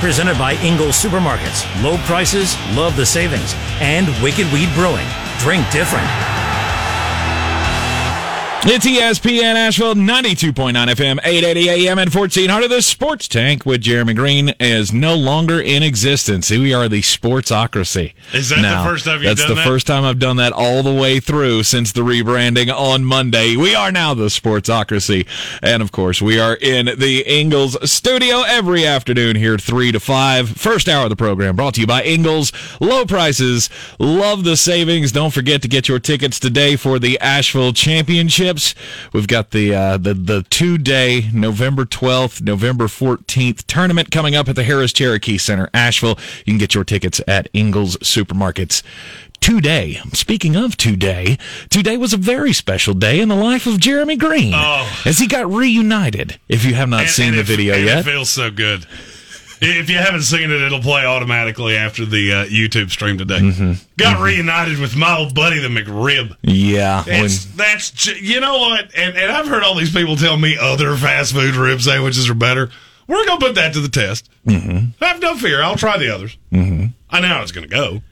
Presented by Ingles Supermarkets. Low prices, love the savings. And Wicked Weed Brewing. Drink different. It's ESPN Asheville, 92.9 FM, 880 AM and 1400. The Sports Tank with Jeremy Green is no longer in existence. We are the Sportsocracy. Is that the first time you've That's the that? first time I've done that all the way through since the rebranding on Monday. We are now the Sportsocracy. And of course, we are in the Ingles studio every afternoon here, 3 to 5. First hour of the program brought to you by Ingles. Low prices. Love the savings. Don't forget to get your tickets today for the Asheville We've got the uh, the the two day November 12th, November 14th tournament coming up at the Harrah's Cherokee Center, Asheville. You can get your tickets at Ingles Supermarkets today. Speaking of today, today was a very special day in the life of Jeremy Green Oh. as he got reunited. If you have not And- seen and the it- video yet, It feels so good. If you haven't seen it, it'll play automatically after the uh, YouTube stream today. Mm-hmm. Got reunited with my old buddy, the McRib. yeah, when- that's you know what, and, and I've heard all these people tell me other fast food rib sandwiches are better. We're gonna put that to the test. Mm-hmm. Have no fear. I'll try the others. Mm-hmm. I know how it's gonna go.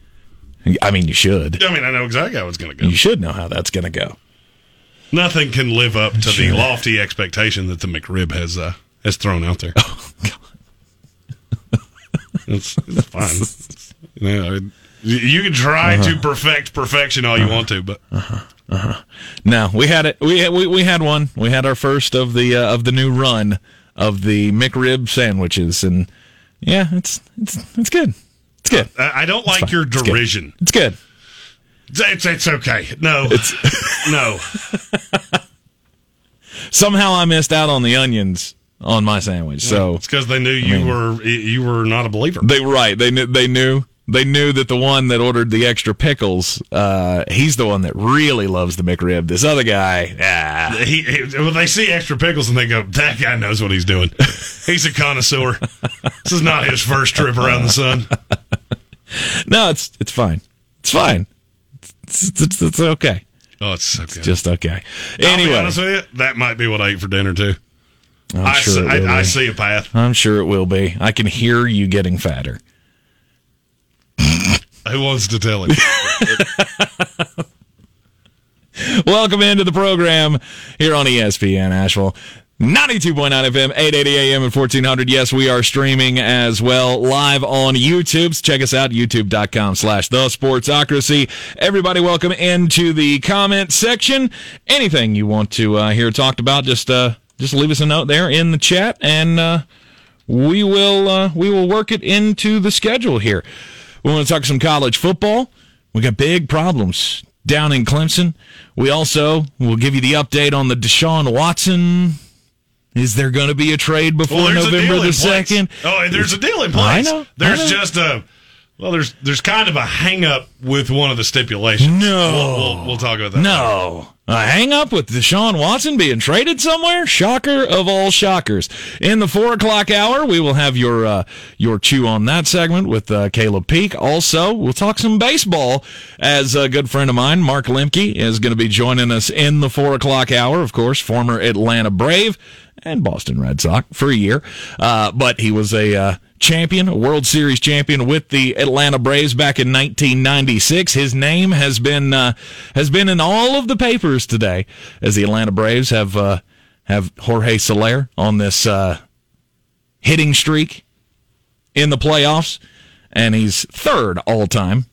I mean, you should. I mean, I know exactly how it's gonna go. You should know how that's going to go. Nothing can live up to the lofty expectation that the McRib has uh, has thrown out there. Oh, it's, it's fine. You, know, you can try Uh-huh. to perfect perfection all you want to, but No, we had it. We we we had one. We had our first of the uh, of the new run of the McRib sandwiches, and yeah, it's it's it's good. It's good. I, I don't like your It's good. derision. It's good. It's, it's, it's okay. No, no. Somehow I missed out on the onions on my sandwich. So It's because they knew you mean- were you were not a believer. they were right. They knew they knew they knew that the one that ordered the extra pickles, uh, he's the one that really loves the McRib. This other guy, ah, He, he, when they see extra pickles and they go, that guy knows what he's doing. He's a connoisseur. this is not his first trip around the sun. no, it's it's fine. It's fine. It's, it's, it's okay. Oh, it's so good. Just okay. Anyway, honest with you, that might be what I ate for dinner too. I'm I, sure see, I, I see a path. I'm sure it will be. I can hear you getting fatter. Who wants to tell him? Welcome into the program here on ESPN Asheville. 92.9 FM, 880 AM and 1400. Yes, we are streaming as well live on YouTube. Check us out, youtube.com slash the sportsocracy. Everybody welcome into the comment section. Anything you want to uh, hear talked about, just, uh, just leave us a note there in the chat and, uh, we will, uh, we will work it into the schedule here. We want to talk some college football. We got big problems down in Clemson. We also will give you the update on the Deshaun Watson. Is there going to be a trade before Well, November the second? Oh, and there's a deal in place. I know, I There's know. just a well, there's there's kind of a hang up with one of the stipulations. No. we'll, we'll, we'll talk about that. No. A hang up with Deshaun Watson being traded somewhere? Shocker of all shockers. In the four o'clock hour, we will have your uh, your chew on that segment with uh, Caleb Peak. Also, we'll talk some baseball as a good friend of mine, Mark Lemke, is going to be joining us in the four o'clock hour. Of course, former Atlanta Brave and Boston Red Sox for a year, uh, but he was a uh, champion, a World Series champion with the Atlanta Braves back in 1996. His name has been uh, has been in all of the papers today as the Atlanta Braves have uh, have Jorge Soler on this uh, hitting streak in the playoffs, and he's third all time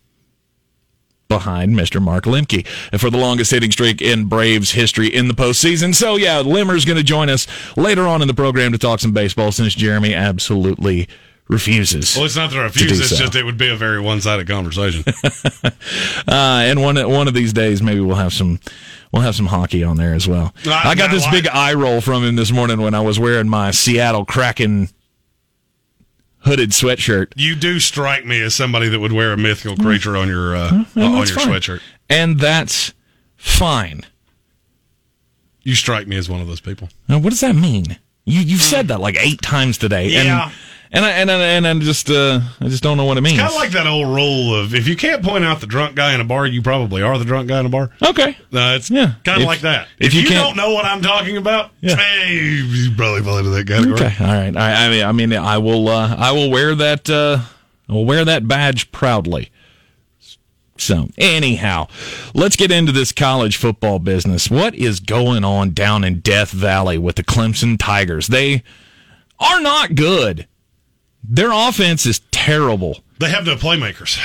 behind Mr. Mark Lemke for the longest hitting streak in Braves history in the postseason. So yeah, Lemmer's going to join us later on in the program to talk some baseball since Jeremy absolutely refuses. Well, it's not that I refuse. It's so. just it would be a very one-sided conversation. Uh, and one one of these days, maybe we'll have some we'll have some hockey on there as well. I- I got this like- big eye roll from him this morning when I was wearing my Seattle Kraken hooded sweatshirt. You do strike me as somebody that would wear a mythical creature on your uh, on your fine. sweatshirt. And that's fine. You strike me as one of those people. Now, what does that mean? You you've said that like eight times today. Yeah. And and I, and I, and I just uh, I just don't know what it means. Kind of like that old rule of if you can't point out the drunk guy in a bar, you probably are the drunk guy in a bar. okay. No, it's Yeah. kind of like that. if If, you you, don't know what I'm talking about, Yeah. hey, you probably fall into that category. Okay. All right. I, I mean I mean I will uh, I will wear that uh, I will wear that badge proudly. So, anyhow, let's get into this college football business. What is going on down in Death Valley with the Clemson Tigers? They are not good. Their offense is terrible. They have no playmakers.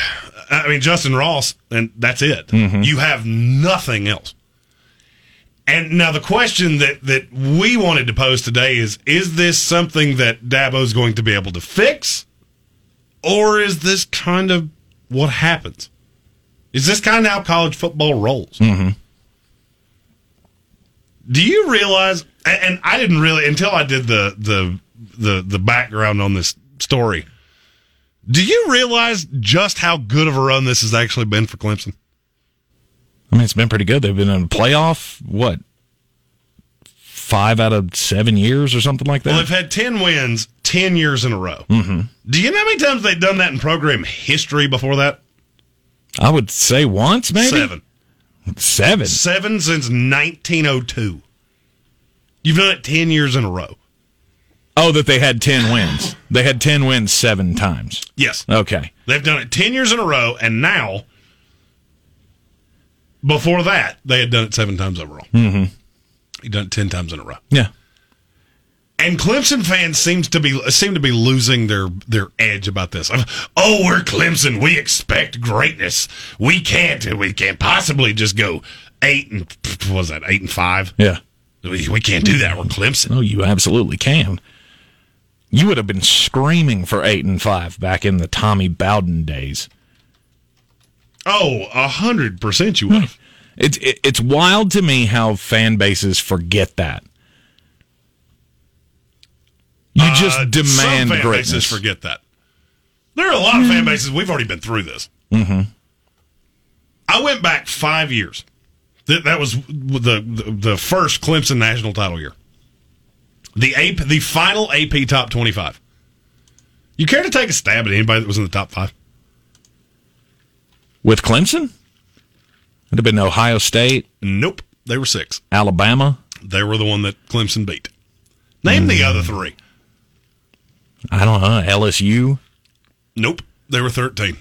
I mean, Justin Ross, and that's it. Mm-hmm. You have nothing else. And now the question that, that we wanted to pose today is is this something that Dabo's going to be able to fix? Or is this kind of what happens? Is this kind of how college football rolls? Mm-hmm. Do you realize? And and I didn't really until I did the the the the background on this story. Do you realize just how good of a run this has actually been for Clemson? I mean, it's been pretty good. They've been in a playoff, what, five out of seven years or something like that? Well, they've had 10 wins 10 years in a row. Mm-hmm. Do you know how many times they've done that in program history before that? I would say once, maybe? Seven. Seven. Seven since 1902. You've done it 10 years in a row. Oh, that they had 10 wins. They had 10 wins seven times. Yes. Okay. They've done it 10 years in a row, and now, before that, they had done it seven times overall. Mm-hmm. You've done it 10 times in a row. Yeah. And Clemson fans seems to be seem to be losing their their edge about this. Oh, we're Clemson. We expect greatness. We can't. We can't possibly just go eight and what was that eight and five? Yeah. We, we can't do that. We're Clemson. Oh, you absolutely can. You would have been screaming for 8 and 5 back in the Tommy Bowden days. Oh, a hundred percent. You would. It's it, it's wild to me how fan bases forget that. You just Uh, demand some fan greatness. bases forget that. There are a lot of fan bases. We've already been through this. Mm-hmm. I went back five years. That, that was the, the the first Clemson national title year. The AP, the final AP top twenty five. You care to take a stab at anybody that was in the top five? With Clemson? It'd have been Ohio State, Nope, they were six. Alabama. They were the one that Clemson beat. Name the hmm. other three. I don't know, LSU. Nope, they were thirteen.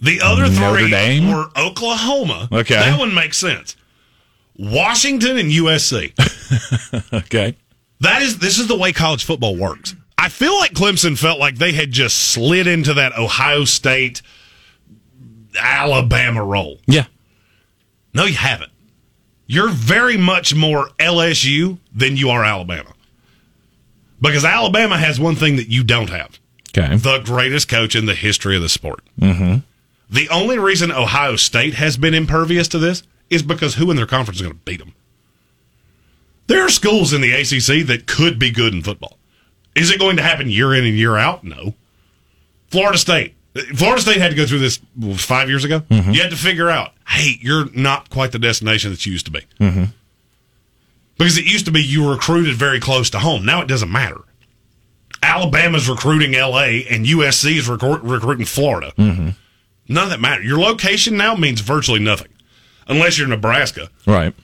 The other Notre three Dame? were Oklahoma. Okay. that one makes sense. Washington and USC. Okay. That is this is the way college football works. I feel like Clemson felt like they had just slid into that Ohio State Alabama role. Yeah. No, you haven't. You're very much more LSU than you are Alabama. Because Alabama has one thing that you don't have Okay. the greatest coach in the history of the sport. Mm-hmm. The only reason Ohio State has been impervious to this is because who in their conference is going to beat them? There are schools in the ACC that could be good in football. Is it going to happen year in and year out? No. Florida State. Florida State had to go through this five years ago. You had to figure out, hey, you're not quite the destination that you used to be. Mm-hmm. Because it used to be you were recruited very close to home. Now it doesn't matter. Alabama's recruiting LA and USC is recru- recruiting Florida. Mm-hmm. None of that matters. Your location now means virtually nothing, unless you're Nebraska, Right.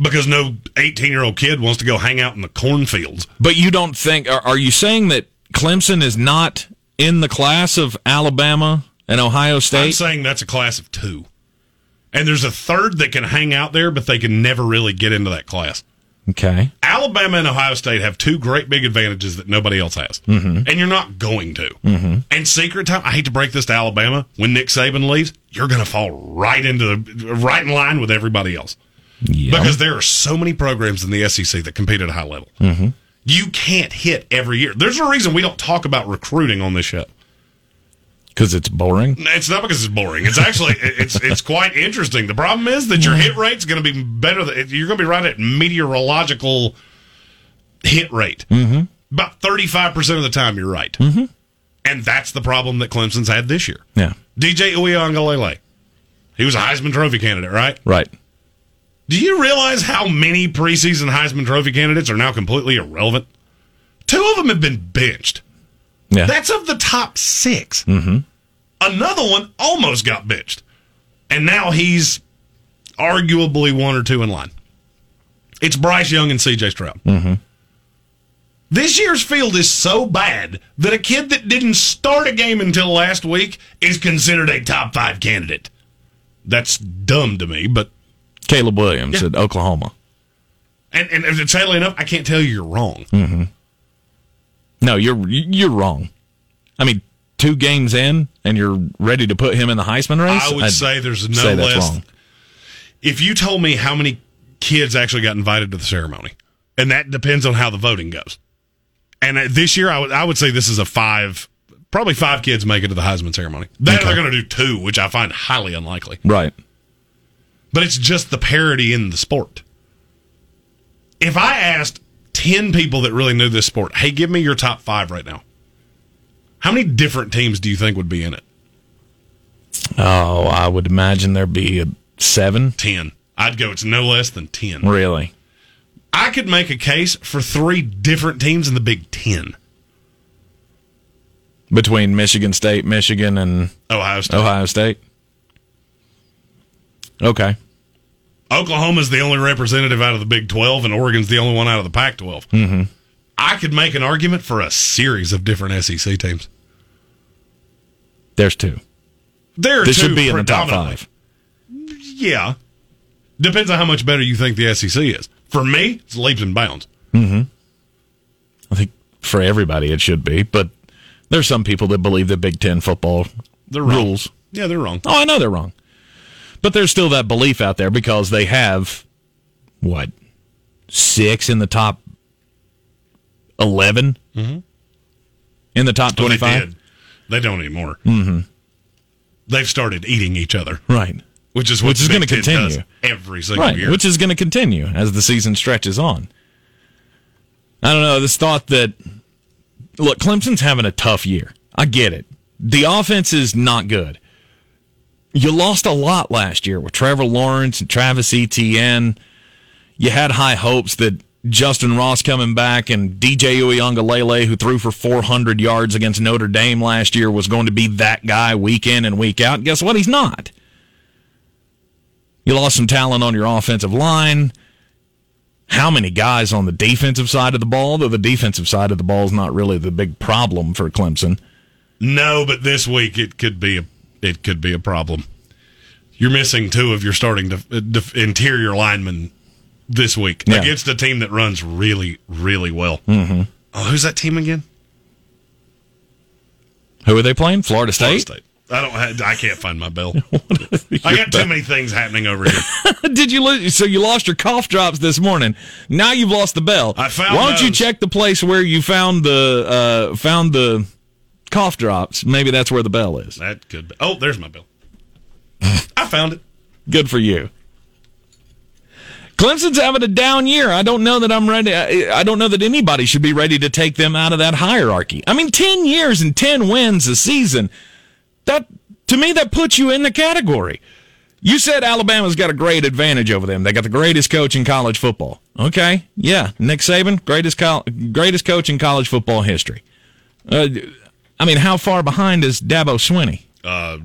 Because no 18 year old kid wants to go hang out in the cornfields. But you don't think are, are you saying that Clemson is not in the class of Alabama and Ohio State? I'm saying that's a class of two, and there's a third that can hang out there, but they can never really get into that class. Okay. Alabama and Ohio State have two great big advantages that nobody else has, mm-hmm. and you're not going to. Mm-hmm. And secret time, I hate to break this to Alabama. When Nick Saban leaves, you're going to fall right into the right in line with everybody else Because there are so many programs in the SEC that compete at a high level. Mm-hmm. You can't hit every year. There's a reason we don't talk about recruiting on this show. Because it's boring. It's not because it's boring. It's actually it's it's quite interesting. The problem is that your hit rate's going to be better. Than, you're going to be right at meteorological hit rate About 35% of the time, you're right. Mm-hmm. And that's the problem that Clemson's had this year. Yeah. DJ Uiagalelei. He was a Heisman Trophy candidate, right? Right. Do you realize how many preseason Heisman Trophy candidates are now completely irrelevant? Two of them have been benched. Yeah. That's of the top 6 Mm-hmm. Another one almost got benched. And now he's arguably one or two in line. It's Bryce Young and CJ Stroud. Mm-hmm. This year's field is so bad that a kid that didn't start a game until last week is considered a top five candidate. That's dumb to me, but Caleb Williams Yeah. at Oklahoma. and, and sadly enough, I can't tell you you're wrong. No, you're you're wrong. I mean, two games in, and you're ready to put him in the Heisman race. I would I'd say there's no say less. wrong. If you told me how many kids actually got invited to the ceremony, and that depends on how the voting goes. And uh, this year, I would I would say this is a five, probably five kids make it to the Heisman ceremony. Then Okay. they're going to do two, which I find highly unlikely. Right. But it's just the parity in the sport. If I asked ten people that really knew this sport, hey, give me your top five right now. How many different teams do you think would be in it? Oh, I would imagine there'd be a seven. Ten. I'd go. It's no less than ten. Really? I could make a case for three different teams in the Big Ten. Between Michigan State, Michigan, and Ohio State. Ohio State. Okay. Oklahoma's the only representative out of the Big 12, and Oregon's the only one out of the Pac 12. Mm-hmm. I could make an argument for a series of different SEC teams. There's two. There This should be in the top five. Yeah. Depends on how much better you think the SEC is. For me, it's leaps and bounds. I think for everybody it should be, but there's some people that believe that Big Ten football They're wrong. rules. Yeah, they're wrong. Oh, I know they're wrong. But there's still that belief out there because they have what six in the top 11 mm-hmm. in the top Well, they 25. They don't anymore. Mm-hmm. They've started eating each other, Right. which is Which is gonna continue. every single Right. year. Which is going to continue as the season stretches on. I don't know. This thought that, look, Clemson's having a tough year. I get it. The offense is not good. You lost a lot last year with Trevor Lawrence and Travis Etienne. You had high hopes that Justin Ross coming back and DJ Uiagalelei, who threw for 400 yards against Notre Dame last year, was going to be that guy week in and week out. Guess what? He's not. You lost some talent on your offensive line. How many guys on the defensive side of the ball? Though the defensive side of the ball is not really the big problem for Clemson. No, but this week it could be a it could be a problem. You're missing two of your starting def- def- interior linemen this week Yeah. against a team that runs really, really well. Mm-hmm. Oh, who's that team again? Who are they playing? Florida Florida State. State. I don't. ha- I can't find my bell. I got too many things happening over here. Did you lose? So you lost your cough drops this morning. Now you've lost the bell. I found Why don't you check the place where you found the uh, found the cough drops? Maybe that's where the bell is. That could. be. Oh, there's my bell. I found it. Good for you. Clemson's having a down year. I don't know that I'm ready. I don't know that anybody should be ready to take them out of that hierarchy. I mean, 10 years and 10 wins a season. That, to me, that puts you in the category. You said Alabama's got a great advantage over them. They got the greatest coach in college football. Okay. Yeah. Nick Saban, greatest, col- greatest coach in college football history. Uh, I mean, how far behind is Dabo Swinney? Uh,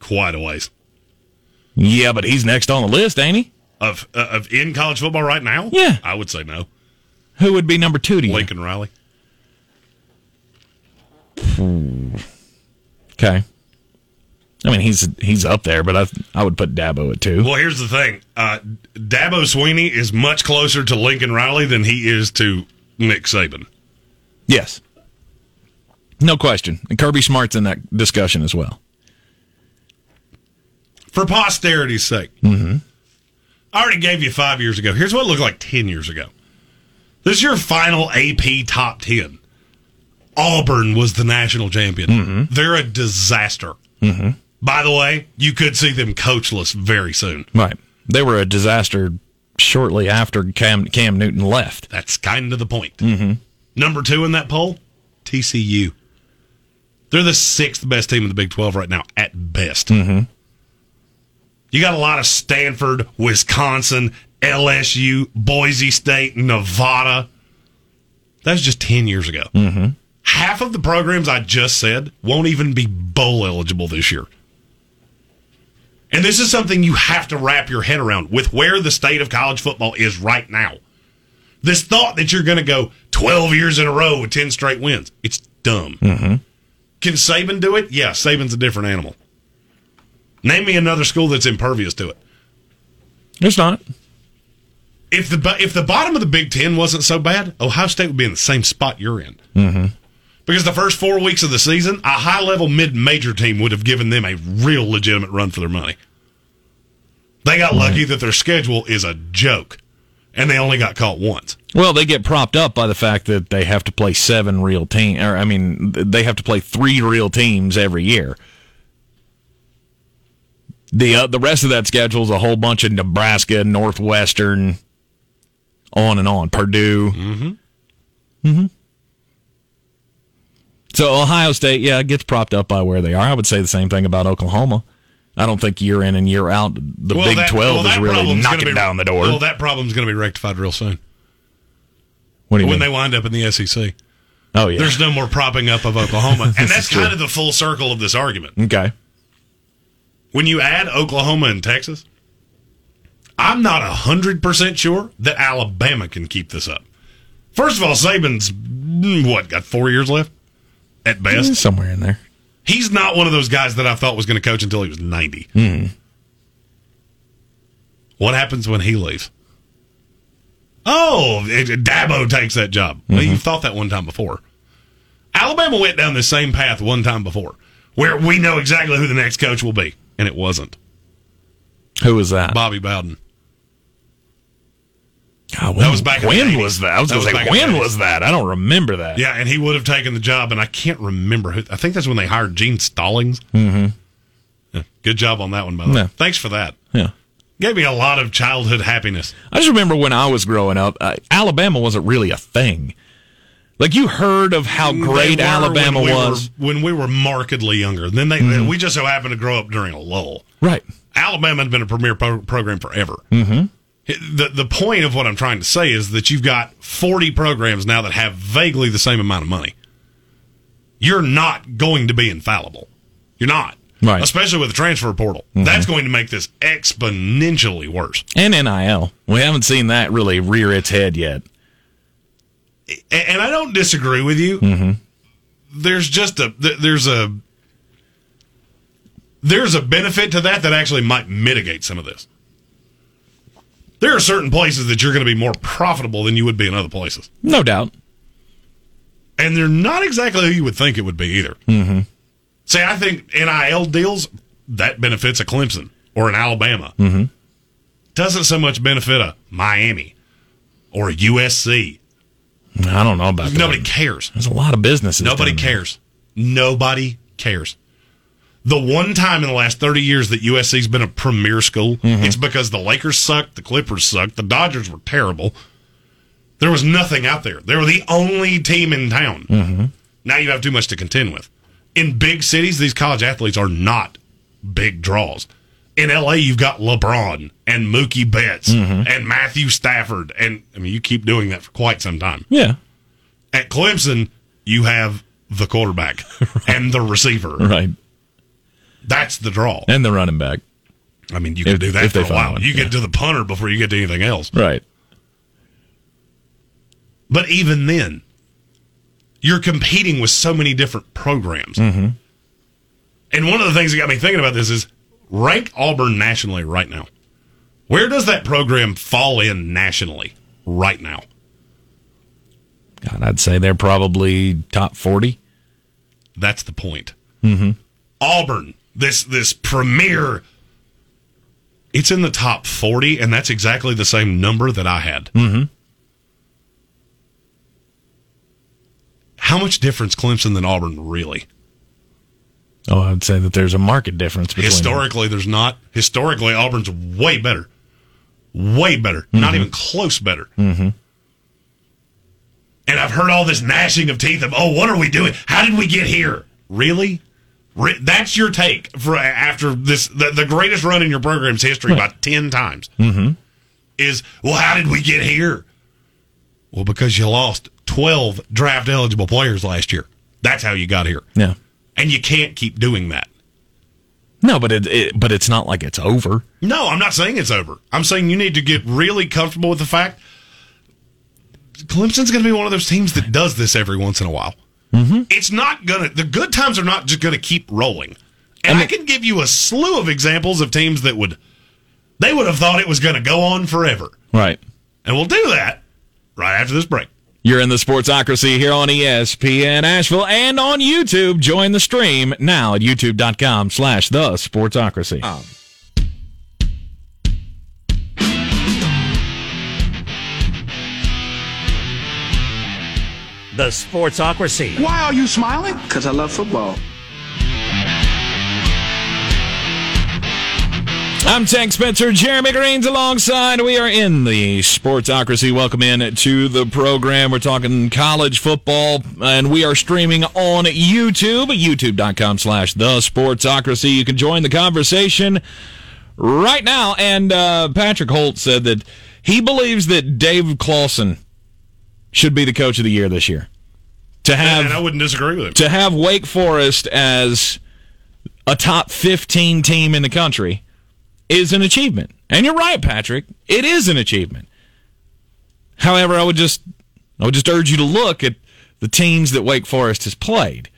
quite a ways Yeah, but he's next on the list, ain't he? of uh, of in college football right now. Yeah. I would say no. Who would be number two to you? Lincoln Riley. Okay. I mean, he's he's up there, but I I would put Dabo at two. Well, here's the thing. Uh, Dabo Swinney is much closer to Lincoln Riley than he is to Nick Saban. Yes, no question. And Kirby Smart's in that discussion as well. For posterity's sake. Mm-hmm. I already gave you five years ago. Here's what it looked like 10 years ago. This is your final AP top 10. Auburn was the national champion. They're a disaster. By the way, you could see them coachless very soon. Right. They were a disaster shortly after Cam, Cam Newton left. That's kind of the point. Mm-hmm. Number two in that poll, TCU. They're the sixth best team in the Big 12 right now, at best. Mm-hmm. You got a lot of Stanford, Wisconsin, LSU, Boise State, Nevada. That was just 10 years ago. Mm-hmm. Half of the programs I just said won't even be bowl eligible this year. And this is something you have to wrap your head around with where the state of college football is right now. This thought that you're going to go 12 years in a row with 10 straight wins, it's dumb. Mm-hmm. Can Saban do it? Yeah, Saban's a different animal. Name me another school that's impervious to it. There's not. If the if the bottom of the Big Ten wasn't so bad, Ohio State would be in the same spot you're in. Mm-hmm. Because the first four weeks of the season, a high level mid major team would have given them a real legitimate run for their money. They got lucky that their schedule is a joke, and they only got caught once. Well, they get propped up by the fact that they have to play seven real teams, or I mean, they have to play three real teams every year. The uh, the rest of that schedule is a whole bunch of Nebraska, Northwestern, on and on, Purdue. Mm-hmm. Mm-hmm. So Ohio State, yeah, gets propped up by where they are. I would say the same thing about Oklahoma. I don't think year in and year out the Well, Big that- Twelve well, is really knocking be- down the door. Well, that problem's going to be rectified real soon what do you when mean? they wind up in the SEC. oh yeah, There's no more propping up of Oklahoma, and that's true. kind of the full circle of this argument. okay. When you add Oklahoma and Texas, I'm not hundred percent sure that Alabama can keep this up. First of all, Saban's mm, what got four years left at best. somewhere in there. He's not one of those guys that I thought was going to coach until he was 90. Hmm. What happens when he leaves? Oh, Dabo takes that job. Mm-hmm. you've thought that one time before. Alabama went down the same path one time before, where we know exactly who the next coach will be, and it wasn't Who was that? Bobby Bowden. God, That was back When 80s. was that? I was That going was to say when was that? I don't remember that. Yeah, and he would have taken the job, and I can't remember who. I think that's when they hired Gene Stallings. Mm-hmm. good job on that one, by the way. Yeah. Thanks for that. Yeah. Gave me a lot of childhood happiness. I just remember when I was growing up, uh, Alabama wasn't really a thing. Like you heard of how great Alabama when we was, were, when we were markedly younger. Then they we just so happened to grow up during a lull. right? Alabama had been a premier pro- program forever. Mm-hmm. The the point of what I'm trying to say is that you've got 40 programs now that have vaguely the same amount of money. You're not going to be infallible. You're not. Right. Especially with the transfer portal. That's going to make this exponentially worse. And NIL. We haven't seen that really rear its head yet. And I don't disagree with you. Mm-hmm. There's just a there's a there's a benefit to that that actually might mitigate some of this. There are certain places that you're going to be more profitable than you would be in other places, No doubt. and they're not exactly who you would think it would be either. Mm-hmm. See, I think NIL deals that benefits a Clemson or an Alabama. Mm-hmm. Doesn't so much benefit a Miami or a USC. I don't know about that. Nobody cares. There's a lot of businesses. Nobody cares. Nobody cares. The one time in the last 30 years that USC's been a premier school, Mm-hmm. it's because the Lakers sucked, the Clippers sucked, the Dodgers were terrible. There was nothing out there. They were the only team in town. Mm-hmm. Now you have too much to contend with. In big cities, these college athletes are not big draws. In LA, you've got LeBron and Mookie Betts Mm-hmm. and Matthew Stafford. And I mean, you keep doing that for quite some time. Yeah. At Clemson, you have the quarterback and the receiver. Right. That's the draw. And the running back. I mean, you can If- do that if for a while. one, You yeah. get to the punter before you get to anything else. Right. But even then, you're competing with so many different programs. Mm-hmm. And one of the things that got me thinking about this is rank Auburn nationally right now. Where does that program fall in nationally right now? God, I'd say they're probably top 40. That's the point. Mm-hmm. Auburn, this this premier, it's in the top forty, and that's exactly the same number that I had. Mm-hmm. How much difference Clemson than Auburn really? Oh, I'd say that there's a market difference between them. Historically, there's not. Historically, Auburn's way better, way better, not even close better. Mm-hmm. And I've heard all this gnashing of teeth of, oh, what are we doing? How did we get here? Really? Re- That's your take for after this the, the greatest run in your program's history by ten times. Mm-hmm. Is well, how did we get here? Well, because you lost twelve draft eligible players last year. That's how you got here, Yeah. and you can't keep doing that. No, but it, it but it's not like it's over. No, I'm not saying it's over. I'm saying you need to get really comfortable with the fact Clemson's going to be one of those teams that does this every once in a while. Mm-hmm. It's not going to, the good times are not just going to keep rolling. And I can give you a slew of examples of teams that would, they would have thought it was going to go on forever. Right. And we'll do that right after this break. You're in the Sportsocracy here on ESPN Asheville and on YouTube. Join the stream now at youtube.com slash the Sportsocracy. Oh. The Sportsocracy. Why are you smiling? Because I love football. I'm Tank Spencer, Jeremy Greens alongside. We are in the Sportsocracy. Welcome in to the program. We're talking college football, and we are streaming on YouTube, youtube.com slash the Sportsocracy. You can join the conversation right now. And uh, Patrick Holt said that he believes that Dave Clawson should be the coach of the year this year. To have and I wouldn't disagree with him. to have Wake Forest as a top 15 team in the country is an achievement. And you're right, Patrick. It is an achievement. However, I would just I would just urge you to look at the teams that Wake Forest has played.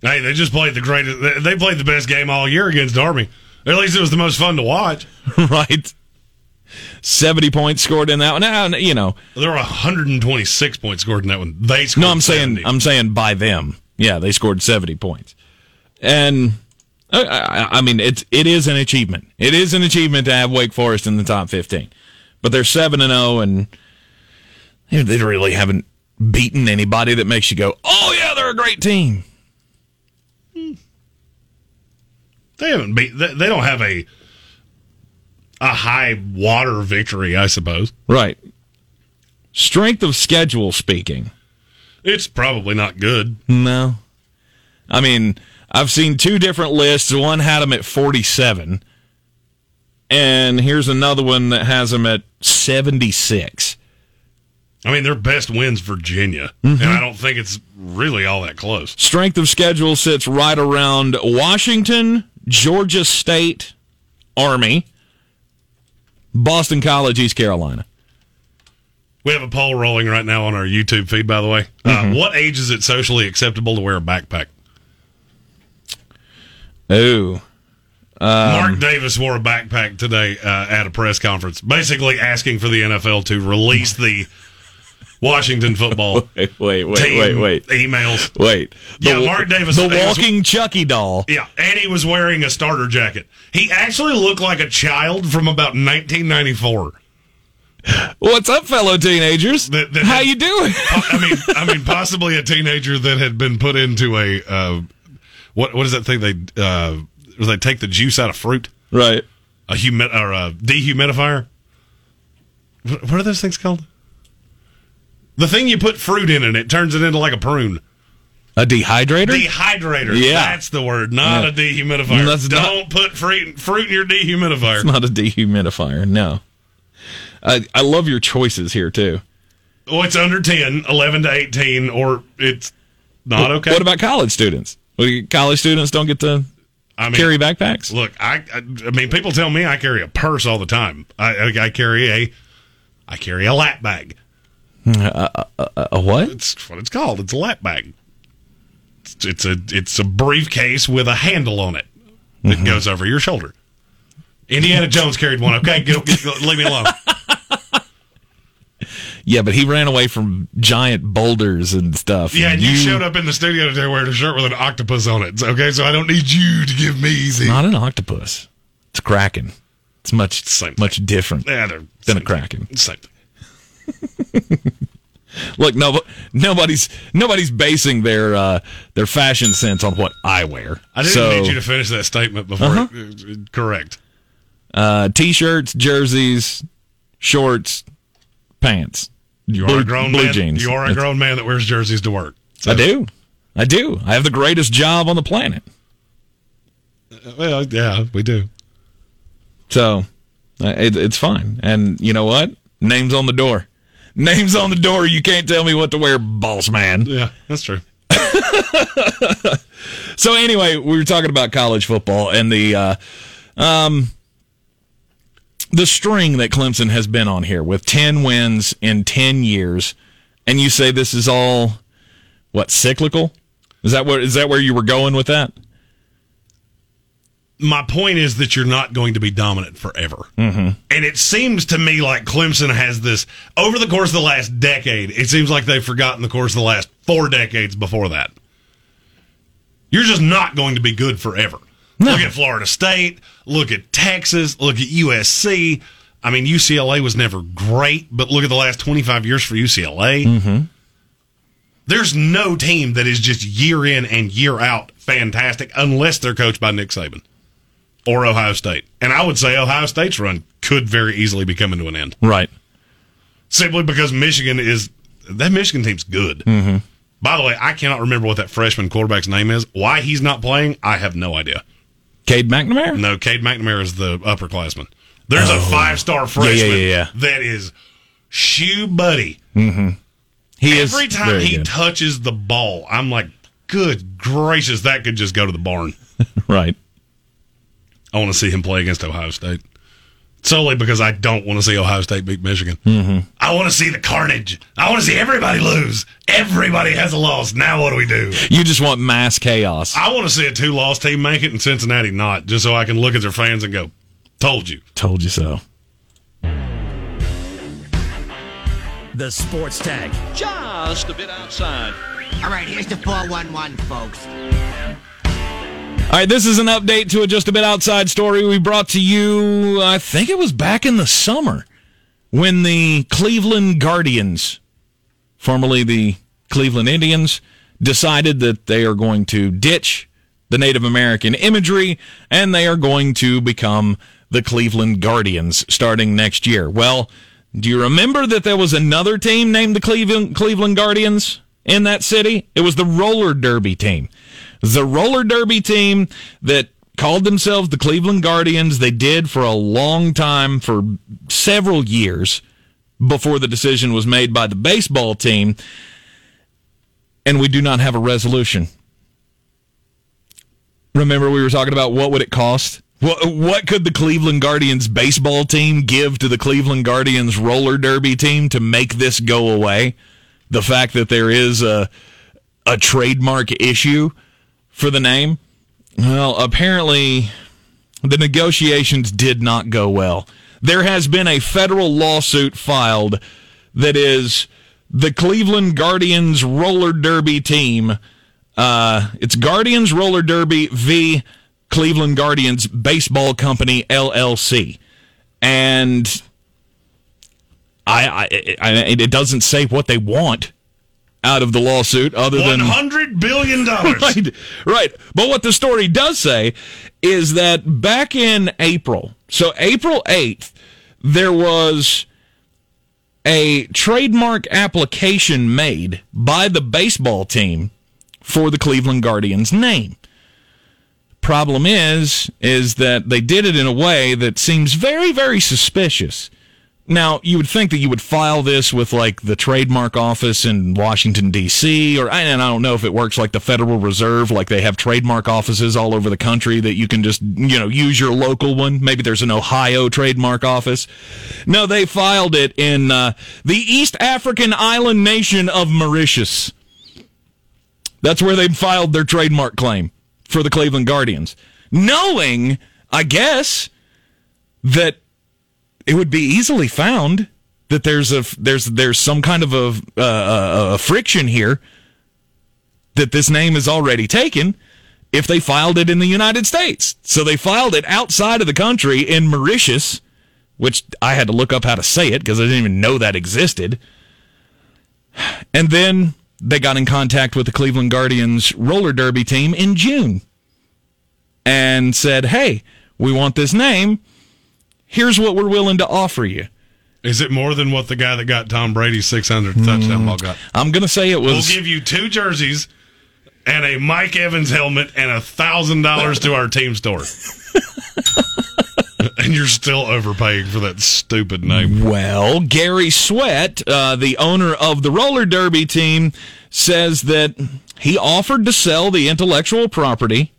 Hey, they just played the greatest, they- played the best game all year against Army. At least it was the most fun to watch. right? 70 points scored in that one. Now, you know, There were 126 points scored in that one. They scored no, I'm saying I'm saying by them. Yeah, they scored 70 points. And I, I, mean, it's it is an achievement. It is an achievement to have Wake Forest in the top 15. But they're 7 and 0 and they really haven't beaten anybody that makes you go, "Oh yeah, they're a great team." Hmm. They haven't beat. They don't have a a high water victory, I suppose. Right. Strength of schedule speaking. It's probably not good. No. I mean, I've seen two different lists. One had them at 47. And here's another one that has them at 76. I mean, their best wins Virginia, and I don't think it's really all that close. Strength of schedule sits right around Washington, Georgia State, Army, Boston College, East Carolina. We have a poll rolling right now on our YouTube feed. By the way, uh, what age is it socially acceptable to wear a backpack? Ooh. Mark Davis wore a backpack today uh, at a press conference, basically asking for the NFL to release the Washington football Wait, wait, wait, team wait, wait. emails. Wait. Yeah, Mark Davis- The walking Chucky doll. Yeah, and he was wearing a starter jacket. He actually looked like a child from about 1994. What's up, fellow teenagers? That- that- How you doing? I mean, I mean, possibly a teenager that had been put into a uh, what? What is that thing they uh, they take the juice out of fruit? right. A humid or a dehumidifier? What, what are those things called? The thing you put fruit in and it turns it into like a prune. A dehydrator? Dehydrator. Yeah. that's the word, not Yeah. a dehumidifier. That's not- Don't put fruit fruit in your dehumidifier. It's not a dehumidifier. No. I I love your choices here too. Well, it's under 10, 11 to 18, or it's not okay. What about college students? Well, college students don't get to I mean, carry backpacks. Look, I, I, I mean, people tell me I carry a purse all the time. I, I, I carry a, I carry a lap bag. Hmm, a, a what? It's what it's called. It's a lap bag. It's, it's a, it's a briefcase with a handle on it that mm-hmm. goes over your shoulder. Indiana Jones carried one. Okay, get, get, leave me alone. Yeah, but he ran away from giant boulders and stuff. Yeah, and you, showed up in the studio today wearing a shirt with an octopus on it. Okay, so I don't need you to give me the. Not an octopus. It's a kraken. It's much Same thing. much different Yeah, than a thing. kraken. Same thing. Look, no, nobody's nobody's basing their uh, their fashion sense on what I wear. I didn't so, need you to finish that statement before. Uh-huh. it- it- correct. uh, t-shirts, jerseys, shorts, pants. You are blue, a grown blue man. jeans. You are a grown man that wears jerseys to work. So, I do. I do. I have the greatest job on the planet. Well, yeah, we do. So uh, it, it's fine. And you know what? Names on the door. Names on the door. You can't tell me what to wear, boss man. Yeah, that's true. So anyway, we were talking about college football and the uh, um, the string that Clemson has been on here with ten wins in ten years, and you say this is all what cyclical? Is that what is that where you were going with that? my point is that you're not going to be dominant forever. Mm-hmm. And it seems to me like Clemson has this over the course of the last decade. It seems like they've forgotten the course of the last four decades before that. You're just not going to be good forever. Look at Florida State. Look at Texas. Look at USC. I mean, UCLA was never great, but look at the last 25 years for UCLA. Mm-hmm. There's no team that is just year in and year out fantastic unless they're coached by Nick Saban or Ohio State. And I would say Ohio State's run could very easily be coming to an end Right. simply because Michigan is that Michigan team's good. Mm-hmm. By the way, I cannot remember what that freshman quarterback's name is. Why he's not playing, I have no idea. Cade McNamara. No, Cade McNamara is the upperclassman. There's a oh. five star freshman Oh. yeah, yeah. that is shoe buddy. Mm-hmm. He is Every time he good. touches the ball, I'm like, good gracious, that could just go to the barn. right. I want to see him play against Ohio State. Solely because I don't want to see Ohio State beat Michigan. Mm-hmm. I want to see the carnage. I want to see everybody lose. Everybody has a loss. Now what do we do? You just want mass chaos. I want to see a two loss team make it and Cincinnati not, just so I can look at their fans and go, told you. Told you so. The Sports Tag. just a bit outside. All right, here's the 411, folks. All right, this is an update to a just a bit outside story we brought to you. I think it was back in the summer when the Cleveland Guardians, formerly the Cleveland Indians, decided that they are going to ditch the Native American imagery and they are going to become the Cleveland Guardians starting next year. Well, do you remember that there was another team named the Cleveland Cleveland Guardians in that city? It was the roller derby team. The roller derby team that called themselves the Cleveland Guardians. They did for a long time, for several years before the decision was made by the baseball team. And we do not have a resolution. Remember, we were talking about what would it cost? What, what could the Cleveland Guardians baseball team give to the Cleveland Guardians roller derby team to make this go away? The fact that there is a, a trademark issue for the name? Well, apparently the negotiations did not go well. There has been a federal lawsuit filed that is the Cleveland Guardians roller derby team. Uh, it's Guardians Roller Derby v. Cleveland Guardians Baseball Company LLC, and I, I, I it doesn't say what they want out of the lawsuit other than hundred billion dollars. right, right. But what the story does say is that back in April, so April 8th, there was a trademark application made by the baseball team for the Cleveland Guardians name. Problem is, is that they did it in a way that seems very, very suspicious. Now, you would think that you would file this with like the trademark office in Washington D.C. or and I don't know if it works like the Federal Reserve, like they have trademark offices all over the country that you can just you know use your local one. Maybe there's an Ohio trademark office. No, they filed it in uh, the East African island nation of Mauritius. That's where they filed their trademark claim for the Cleveland Guardians, knowing, I guess, that it would be easily found that there's a there's there's some kind of a, uh, a friction here that this name is already taken if they filed it in the United States. So they filed it outside of the country in Mauritius, which I had to look up how to say it because I didn't even know that existed. And then they got in contact with the Cleveland Guardians roller derby team in June and said, "Hey, we want this name." Here's what we're willing to offer you. Is it more than what the guy that got Tom Brady's 600th touchdown ball got? I'm going to say it was. We'll give you two jerseys and a Mike Evans helmet and a thousand dollars to our team store. and you're still overpaying for that stupid name. Well, Gary Sweat, uh, the owner of the roller derby team, says that he offered to sell the intellectual property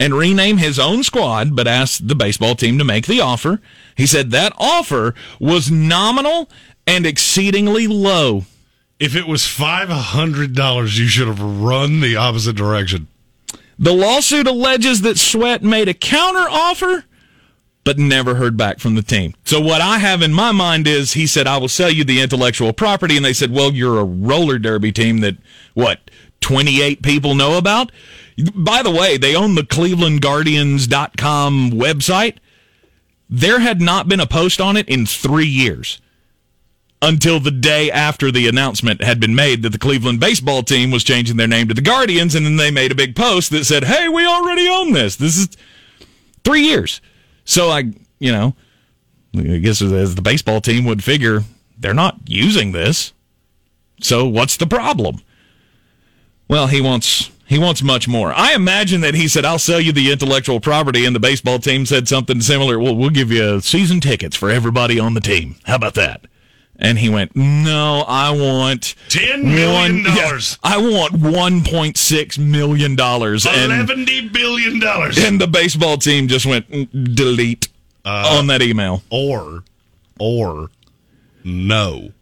and rename his own squad, but asked the baseball team to make the offer. He said that offer was nominal and exceedingly low. If it was five hundred dollars, you should have run the opposite direction. The lawsuit alleges that Sweat made a counter offer, but never heard back from the team. So what I have in my mind is he said, I will sell you the intellectual property. And they said, well, you're a roller derby team that, what, 28 people know about? By the way, they own the clevelandguardians.com website. There had not been a post on it in three years until the day after the announcement had been made that the Cleveland baseball team was changing their name to the Guardians, and then they made a big post that said, "Hey, we already own this. This is three years." So I, you know, I guess as the baseball team would figure, they're not using this. So what's the problem? Well, he wants he wants much more. I imagine that he said, "I'll sell you the intellectual property," and the baseball team said something similar. Well, we'll give you season tickets for everybody on the team. How about that? And he went, "No, I want $10 million. yeah, I want one point six million dollars." And Eleven billion dollars. and the baseball team just went "Mm, delete on that email. Or, or, no.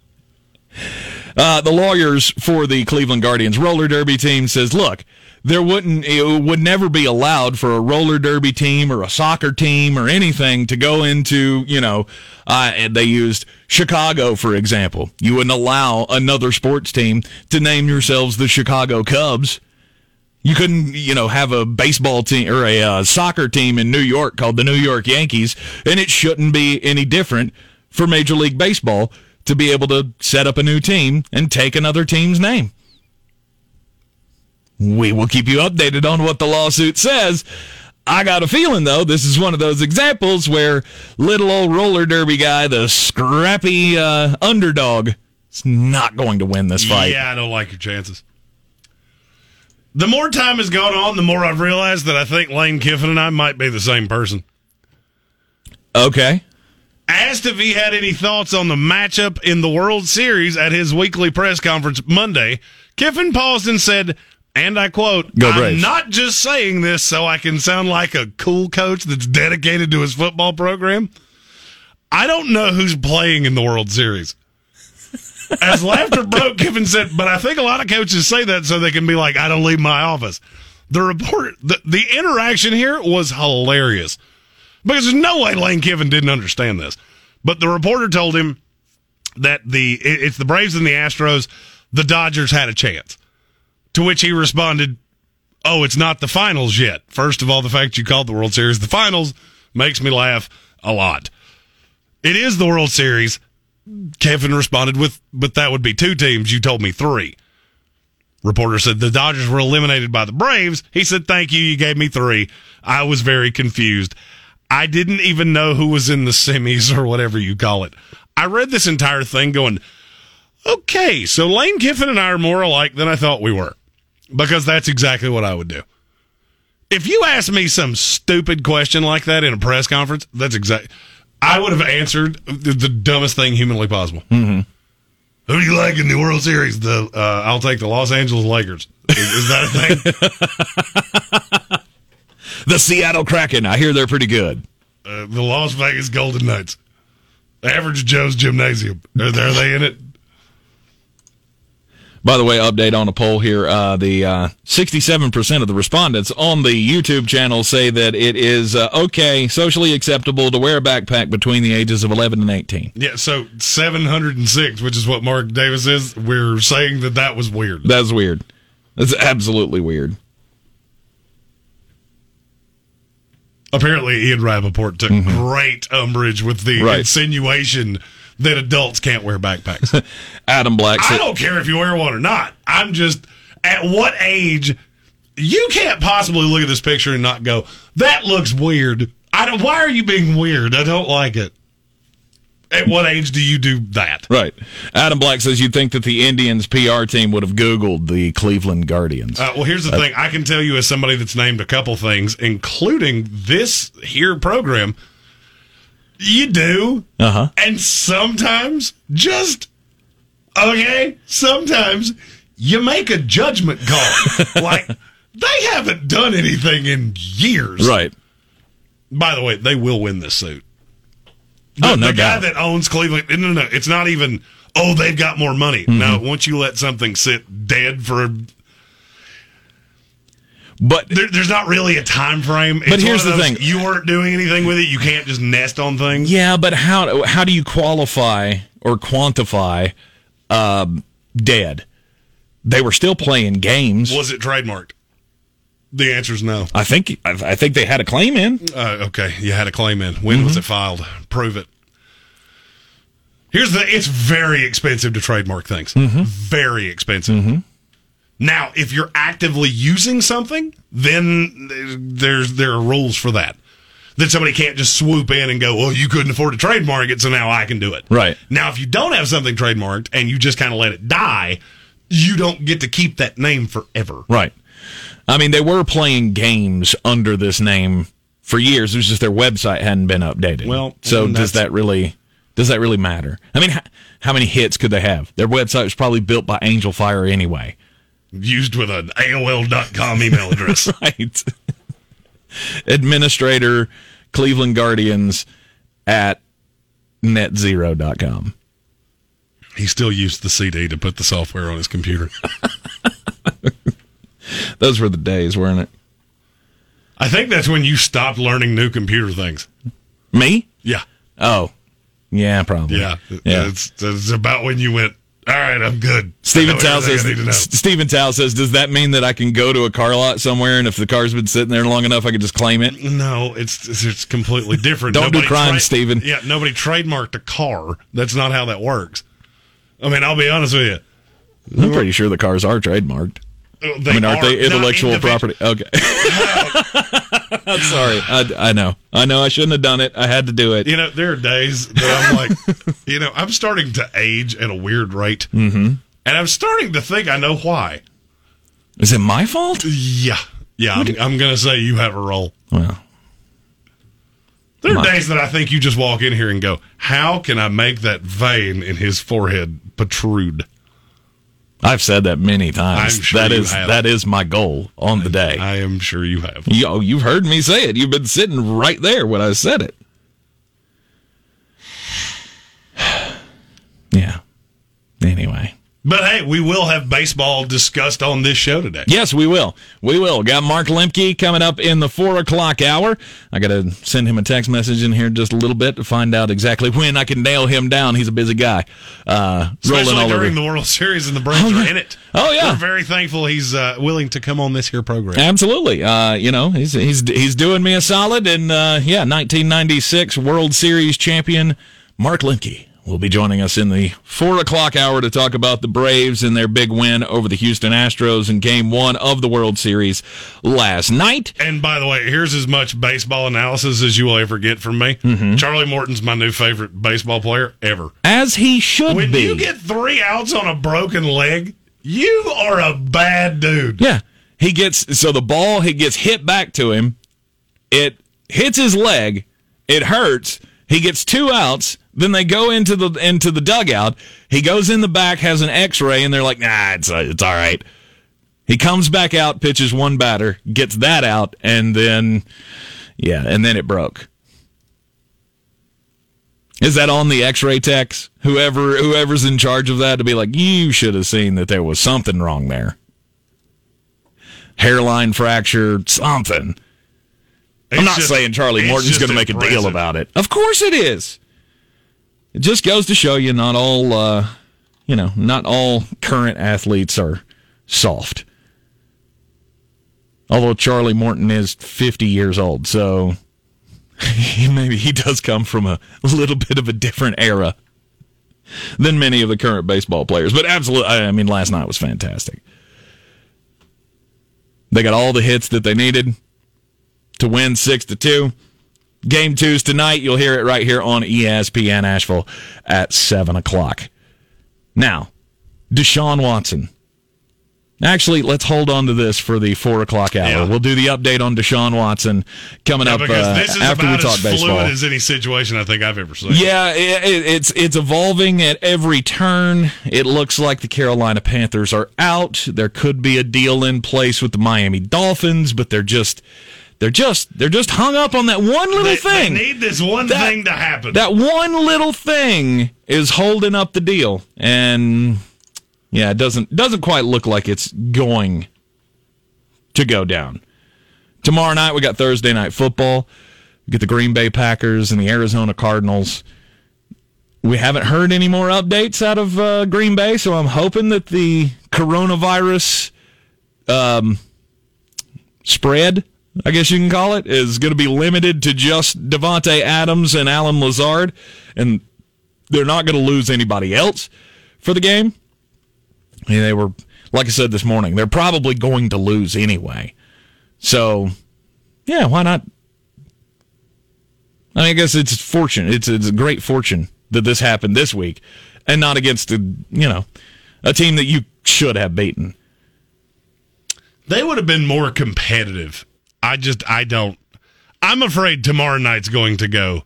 Uh, the lawyers for the Cleveland Guardians roller derby team says, look, there wouldn't it would never be allowed for a roller derby team or a soccer team or anything to go into you know uh, they used Chicago for example. You wouldn't allow another sports team to name yourselves the Chicago Cubs. You couldn't, you know, have a baseball team or a uh, soccer team in New York called the New York Yankees, and it shouldn't be any different for Major League Baseball to be able to set up a new team and take another team's name. We will keep you updated on what the lawsuit says. I got a feeling, though, this is one of those examples where little old roller derby guy, the scrappy uh, underdog, is not going to win this fight. Yeah, I don't like your chances. The more time has gone on, the more I've realized that I think Lane Kiffin and I might be the same person. Okay. Asked if he had any thoughts on the matchup in the World Series at his weekly press conference Monday, Kiffin paused and said, and I quote, Go I'm not just saying this so I can sound like a cool coach that's dedicated to his football program. I don't know who's playing in the World Series. As laughter broke, Kiffin said, but I think a lot of coaches say that so they can be like, I don't leave my office. The report, the, the interaction here was hilarious because there's no way Lane Kiffin didn't understand this. But the reporter told him that the it's the Braves and the Astros. The Dodgers had a chance. To which he responded, "Oh, it's not the finals yet. First of all, the fact you called the World Series the finals makes me laugh a lot. It is the World Series." Kiffin responded with, "But that would be two teams. You told me three. Reporter said the Dodgers were eliminated by the Braves. He said, "Thank you. You gave me three. I was very confused. I didn't even know who was in the semis or whatever you call it. I read this entire thing going, okay, so Lane Kiffin and I are more alike than I thought we were because that's exactly what I would do. If you asked me some stupid question like that in a press conference, that's exact. I would have answered the, the dumbest thing humanly possible. Mm-hmm. Who do you like in the World Series? The uh, I'll take the Los Angeles Lakers. Is, is that a thing? The Seattle Kraken. I hear they're pretty good. uh, the Las Vegas Golden Knights. Average Joe's Gymnasium. Are, are they in it? By the way, update on a poll here. Uh, the uh, 67% of the respondents on the YouTube channel say that it is uh, okay, socially acceptable to wear a backpack between the ages of 11 and 18. Yeah, so 706, which is what Mark Davis is, we're saying that that was weird. That's weird. That's absolutely weird. Apparently, Ian Rappaport took mm-hmm. great umbrage with the Right. insinuation that adults can't wear backpacks. Adam Black said, I don't care if you wear one or not. I'm just, at what age, you can't possibly look at this picture and not go, that looks weird. I don't, why are you being weird? I don't like it. At what age do you do that? Right. Adam Black says you'd think that the Indians PR team would have Googled the Cleveland Guardians. Uh, well, here's the thing. I can tell you as somebody that's named a couple things, including this here program, you do. Uh huh. And sometimes, just, okay, sometimes you make a judgment call. like, they haven't done anything in years. Right. By the way, they will win this suit. Oh, the, no the guy doubt. that owns Cleveland, no, no, no, it's not even. Oh, they've got more money. Mm-hmm. No, once you let something sit dead for, But there, there's not really a time frame. It's But here's the thing. you weren't doing anything with it. You can't just nest on things. yeah, but how how do you qualify or quantify um, dead? They were still playing games. Was it trademarked? The answer is no. I think I, I think they had a claim in. Uh, okay, you had a claim in. When was it Mm-hmm. filed? Prove it. Here's the. It's very expensive to trademark things. Mm-hmm. Very expensive. Now, if you're actively using something, then there's there are rules for that. That somebody can't just swoop in and go, "Well, you couldn't afford to trademark it, so now I can do it." Right. Now, if you don't have something trademarked and you just kind of let it die, you don't get to keep that name forever. Right. I mean, they were playing games under this name for years. It was just their website hadn't been updated. Well, so does that really does that really matter? I mean, how, how many hits could they have? Their website was probably built by Angel Fire anyway. Used with an AOL.com email address. Right. Administrator Cleveland Guardians at netzero.com. he still used the CD to put the software on his computer. Those were the days, weren't it? I think that's when you stopped learning new computer things. Me? Yeah. Oh. Yeah, probably. Yeah. Yeah. It's, it's about when you went, all right, I'm good. Know Tao says. I need to know." Steven Tao says, "Does that mean that I can go to a car lot somewhere, and if the car's been sitting there long enough, I can just claim it?" No, it's it's, completely different. Don't do crime, Steven. Yeah, nobody trademarked a car. That's not how that works. I mean, I'll be honest with you. I'm pretty sure the cars are trademarked. They I mean, aren't are they intellectual property? Okay. I'm sorry. I, I know. I know. I shouldn't have done it. I had to do it. You know, there are days that I'm like, you know, I'm starting to age at a weird rate. Mm-hmm. And I'm starting to think I know why. Is it my fault? Yeah. Yeah, I'm, I'm going to say you have a role. Well, There are My- days that I think you just walk in here and go, how can I make that vein in his forehead protrude? I've said that many times. I'm sure that is have. that is my goal on the day. I am sure you have. You, oh, you've heard me say it. You've been sitting right there when I said it. yeah. Anyway. But hey, we will have baseball discussed on this show today. Yes, we will. We will. Got Mark Lemke coming up in the four o'clock hour. I got to send him a text message in here just a little bit to find out exactly when I can nail him down. He's a busy guy. Uh, rolling Especially all during over. the World Series and the Braves Oh, are in it. Oh, yeah. We're very thankful he's uh, willing to come on this here program. Absolutely. Uh, you know, he's he's he's doing me a solid, and uh, yeah, 1996 World Series champion Mark Lemke will be joining us in the four o'clock hour to talk about the Braves and their big win over the Houston Astros in Game One of the World Series last night. And by the way, here's as much baseball analysis as you will ever get from me. Mm-hmm. Charlie Morton's my new favorite baseball player ever. As he should When be. When you get three outs on a broken leg, you are a bad dude. Yeah. He gets so the ball he gets hit back to him. It hits his leg. It hurts. He gets two outs. Then they go into the into the dugout. He goes in the back, has an X-ray, and they're like, "Nah, it's uh, it's all right." He comes back out, pitches one batter, gets that out, and then yeah, and then it broke. Is that on the X-ray techs? Whoever whoever's in charge of that to be like, you should have seen that there was something wrong there hairline fracture, something. I'm not just- saying Charlie it's Morton's going to make a deal about it. Of course it is. It just goes to show you not all, uh, you know, not all current athletes are soft. Although Charlie Morton is 50 years old, so maybe he does come from a little bit of a different era than many of the current baseball players. But absolutely, I mean, last night was fantastic. They got all the hits that they needed to win six to two. Game two's tonight. You'll hear it right here on ESPN Asheville at 7 o'clock. Now, Deshaun Watson. Actually, let's hold on to this for the 4 o'clock hour. Yeah. We'll do the update on Deshaun Watson coming Yeah, up uh, this is after we talk as baseball. fluid as any situation I think I've ever seen. Yeah, it, it's it's evolving at every turn. It looks like the Carolina Panthers are out. There could be a deal in place with the Miami Dolphins, but they're just they're just they're just hung up on that one little They, thing. they need this one That- thing to happen. that one little thing is holding up the deal, and yeah, it doesn't doesn't quite look like it's going to go down. Tomorrow night we got Thursday night football. We get the Green Bay Packers and the Arizona Cardinals. We haven't heard any more updates out of uh, Green Bay, so I'm hoping that the coronavirus um, spread, I guess you can call it, is going to be limited to just Davante Adams and Allen Lazard, and they're not going to lose anybody else for the game. Yeah, they were, like I said this morning, they're probably going to lose anyway. So, yeah, why not? I, mean, I guess it's fortune. It's it's a great fortune that this happened this week, and not against a you know a team that you should have beaten. they would have been more competitive. I just I don't. I'm afraid tomorrow night's going to go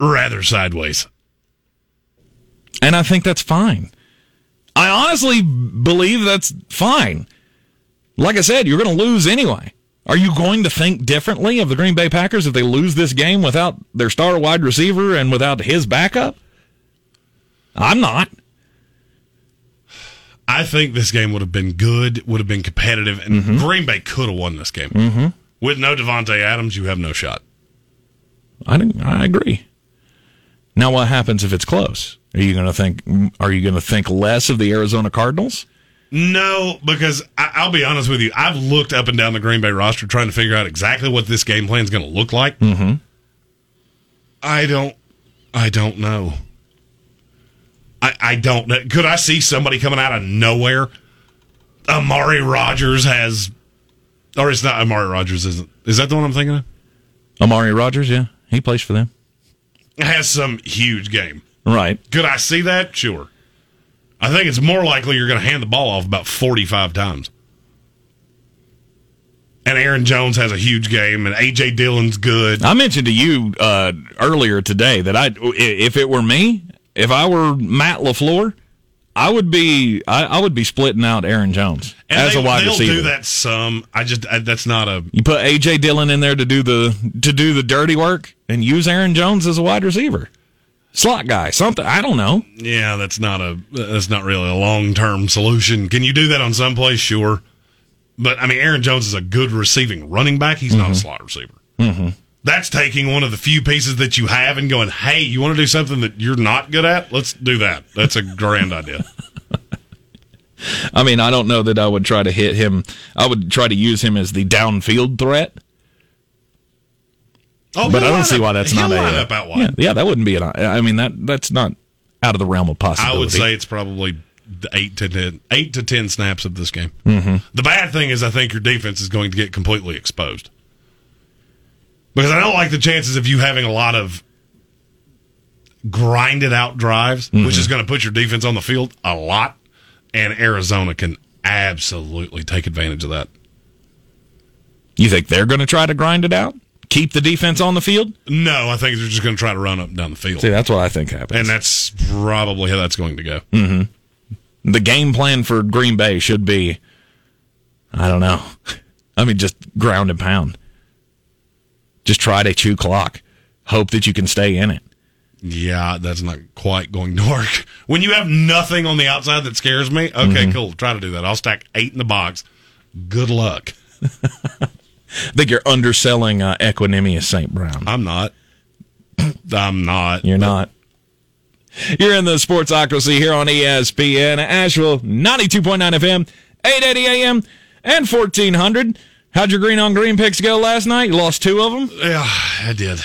rather sideways. And I think that's fine. I honestly believe that's fine. Like I said, you're going to lose anyway. Are you going to think differently of the Green Bay Packers if they lose this game without their star wide receiver and without his backup? I'm not. I think this game would have been good, would have been competitive, and Green Bay could have won this game. Mm-hmm. With no Davante Adams, you have no shot. I I agree. Now, what happens if it's close? Are you going to think? Are you going to think less of the Arizona Cardinals? No, because I, I'll be honest with you. I've looked up and down the Green Bay roster trying to figure out exactly what this game plan is going to look like. Mm-hmm. I don't. I don't know. I, I don't know. Could I see somebody coming out of nowhere? Amari Rodgers has, or it's not Amari Rodgers. Isn't is that the one I'm thinking of? Amari Rodgers, yeah, he plays for them. Has some huge game. Right. Could I see that? Sure. I think it's more likely you're going to hand the ball off about 45 times. And Aaron Jones has a huge game, and A.J. Dillon's good. I mentioned to you uh, earlier today that I, if it were me, if I were Matt LaFleur, I would be, I, I would be splitting out Aaron Jones And as they, a wide receiver. do that some. I just I, that's not a. You put AJ Dillon in there to do the to do the dirty work, and use Aaron Jones as a wide receiver, slot guy, something. I don't know. Yeah, that's not a. That's not really a long term solution. Can you do that on some place? Sure, but I mean, Aaron Jones is a good receiving running back. He's not a slot receiver. Mm-hmm. That's taking one of the few pieces that you have and going, "Hey, you want to do something that you're not good at? Let's do that." That's a grand idea. I mean, I don't know that I would try to hit him. I would try to use him as the downfield threat, Oh, but I don't see up- why that's not a. line up out wide. Yeah, yeah, that wouldn't be an. I mean that that's not out of the realm of possibility. I would say it's probably eight to ten, eight to ten snaps of this game. Mm-hmm. The bad thing is, I think your defense is going to get completely exposed because I don't like the chances of you having a lot of grinded out drives, Mm-hmm. which is going to put your defense on the field a lot, and Arizona can absolutely take advantage of that. You think they're going to try to grind it out, keep the defense on the field? No, I think they're just going to try to run up and down the field, See, that's what I think happens. and that's probably how that's going to go. the game plan for Green Bay should be, I don't know. I mean, just ground and pound. Just try to chew clock. Hope that you can stay in it. Yeah, that's not quite going to work. When you have nothing on the outside that scares me, okay, Mm-hmm. cool. Try to do that. I'll stack eight in the box. Good luck. I think you're underselling uh, Equanimeous St. Brown. I'm not. I'm not. You're not. You're in the Sportsocracy here on ESPN Asheville, 92.9 FM, 880 AM, and 1400. How'd your green on green picks go last night? You lost two of them? Yeah, I did.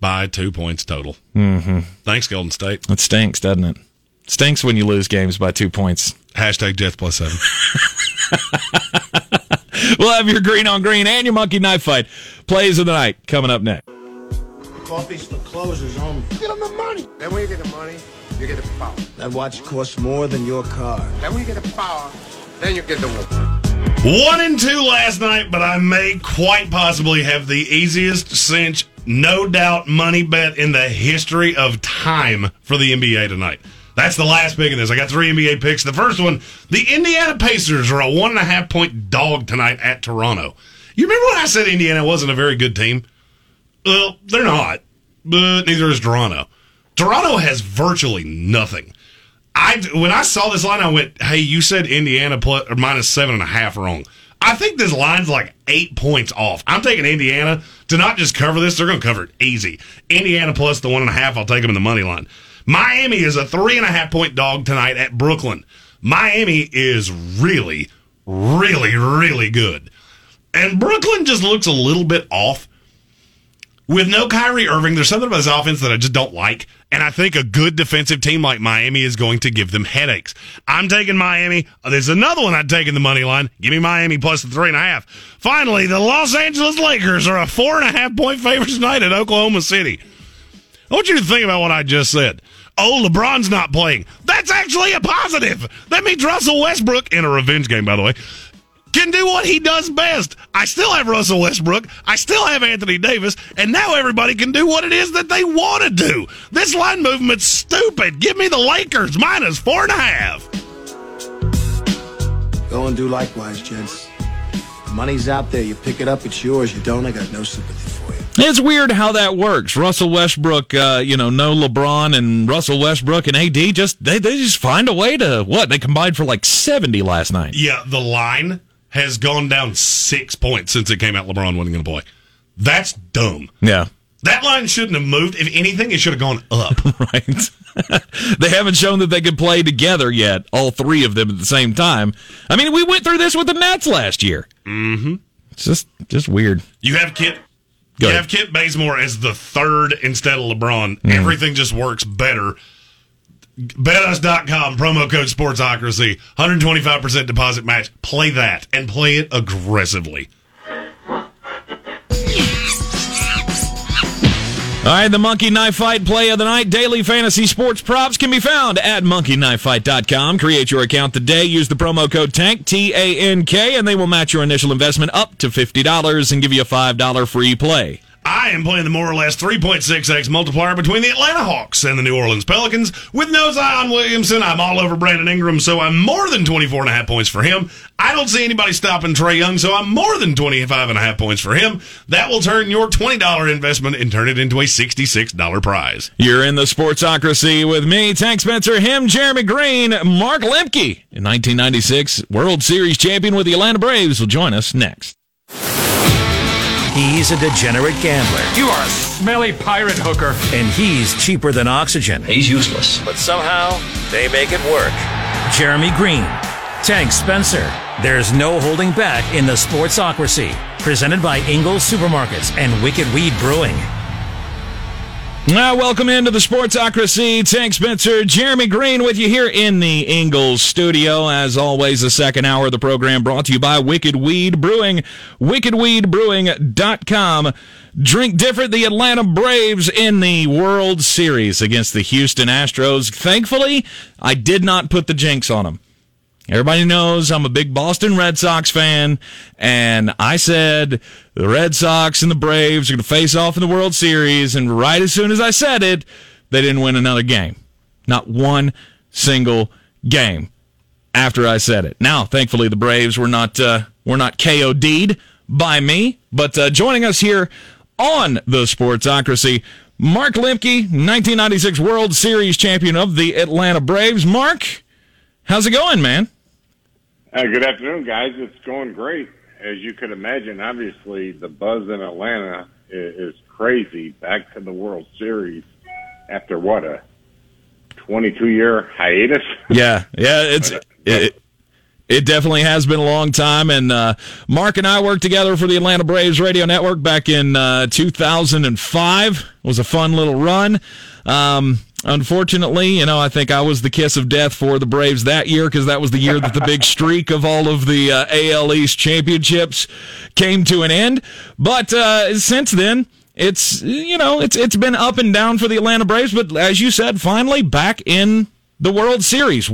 By two points total. Mm-hmm. Thanks, Golden State. It stinks, doesn't it? Stinks when you lose games by two points. Hashtag Jets plus seven. we'll have your green on green and your monkey knife fight plays of the night coming up next. Coffee's for closers only. Get them the money. Then when you get the money, you get the power. That watch costs more than your car. Then when you get the power, then you get the woman. One and two last night, but I may quite possibly have the easiest cinch, no doubt money bet in the history of time for the NBA tonight. That's the last pick of this. I got three NBA picks. The first one, the Indiana Pacers are a one and a half point dog tonight at Toronto. You remember when I said Indiana wasn't a very good team? Well, they're not, but neither is Toronto. Toronto has virtually nothing. I when I saw this line, I went, "Hey, you said Indiana plus or minus seven and a half wrong." I think this line's like eight points off. I'm taking Indiana to not just cover this; they're going to cover it easy. Indiana plus the one and a half. I'll take them in the money line. Miami is a three and a half point dog tonight at Brooklyn. Miami is really, really, really good, and Brooklyn just looks a little bit off. With no Kyrie Irving, there's something about his offense that I just don't like. And I think a good defensive team like Miami is going to give them headaches. I'm taking Miami. There's another one I'd take in the money line. Give me Miami plus the three and a half. Finally, the Los Angeles Lakers are a four and a half point favorite tonight at Oklahoma City. I want you to think about what I just said. Oh, LeBron's not playing. That's actually a positive. That means Russell Westbrook, in a revenge game, by the way, can do what he does best. I still have Russell Westbrook. I still have Anthony Davis. And now everybody can do what it is that they want to do. This line movement's stupid. Give me the Lakers minus four and a half. Go and do likewise, gents. The money's out there. You pick it up, it's yours. You don't, I got no sympathy for you. It's weird how that works. Russell Westbrook, uh, you know, no LeBron and Russell Westbrook and AD just they they just find a way to what they combined for like seventy last night. Yeah, the line has gone down six points since it came out LeBron wasn't going to play. That's dumb. Yeah. That line shouldn't have moved. If anything, it should have gone up. right. they haven't shown that they could play together yet, all three of them at the same time. I mean, we went through this with the Nets last year. Mm-hmm. It's just just weird. You have Kit. Go you ahead. have Kent Bazemore as the third instead of LeBron. Everything just works better. BetUs.com, promo code Sportsocracy, 125% deposit match. Play that and play it aggressively. All right, the Monkey Knife Fight play of the night. Daily fantasy sports props can be found at monkeyknifefight.com. Create your account today. Use the promo code TANK, T A N K, and they will match your initial investment up to $50 and give you a $5 free play. I am playing the more or less 3.6x multiplier between the Atlanta Hawks and the New Orleans Pelicans. With no Zion Williamson, I'm all over Brandon Ingram, so I'm more than 24 and a half points for him. I don't see anybody stopping Trae Young, so I'm more than 25 and a half points for him. That will turn your $20 investment and turn it into a $66 prize. You're in the Sportsocracy with me, Tank Spencer, him, Jeremy Green, Mark Lemke, in 1996 World Series champion with the Atlanta Braves, will join us next. He's a degenerate gambler, You are a smelly pirate hooker. and he's cheaper than oxygen. He's useless. But somehow, they make it work. Jeremy Green, Tank Spencer. There's no holding back in the Sportsocracy. Presented by Ingles Supermarkets and Wicked Weed Brewing. Now, welcome into the Sportsocracy. Tank Spencer, Jeremy Green with you here in the Ingles studio. As always, the second hour of the program brought to you by Wicked Weed Brewing, wickedweedbrewing.com. Drink different, the Atlanta Braves in the World Series against the Houston Astros. Thankfully, I did not put the jinx on them. Everybody knows I'm a big Boston Red Sox fan, and I said the Red Sox and the Braves are going to face off in the World Series, and right as soon as I said it, they didn't win another game. Not one single game after I said it. Now, thankfully, the Braves were not uh, were not KOD'd by me, but uh, joining us here on the Sportsocracy, Mark Lemke, 1996 World Series champion of the Atlanta Braves. Mark, how's it going, man? Uh, good afternoon, guys. It's going great. As you could imagine, obviously the buzz in Atlanta is, is crazy. Back to the World Series after what a 22 year hiatus. Yeah, yeah, it's it, it definitely has been a long time. And uh, Mark and I worked together for the Atlanta Braves radio network back in uh, 2005. It was a fun little run. Um, unfortunately, you know, I think I was the kiss of death for the Braves that year because that was the year that the big streak of all of the uh, NL East championships came to an end. But uh, since then, it's you know it's it's been up and down for the Atlanta Braves, but as you said, finally back in the World Series.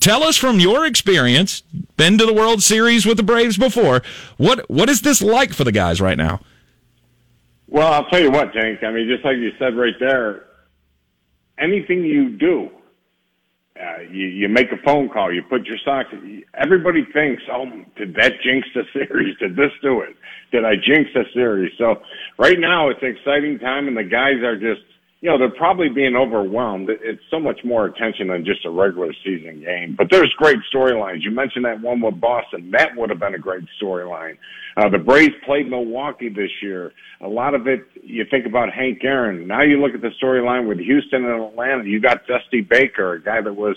Tell us from your experience, been to the World Series with the Braves before. What what is this like for the guys right now? Well, I'll tell you what, Tank. I mean, just like you said right there, anything you do, uh, you, you make a phone call, you put your socks. Everybody thinks, "Oh, did that jinx the series? Did this do it? Did I jinx the series?" So right now, it's an exciting time, and the guys are just, you know, they're probably being overwhelmed. It's so much more attention than just a regular season game. But there's great storylines. You mentioned that one with Boston. That would have been a great storyline. Uh, the Braves played Milwaukee this year. A lot of it, you think about Hank Aaron. Now you look at the storyline with Houston and Atlanta. You got Dusty Baker, a guy that was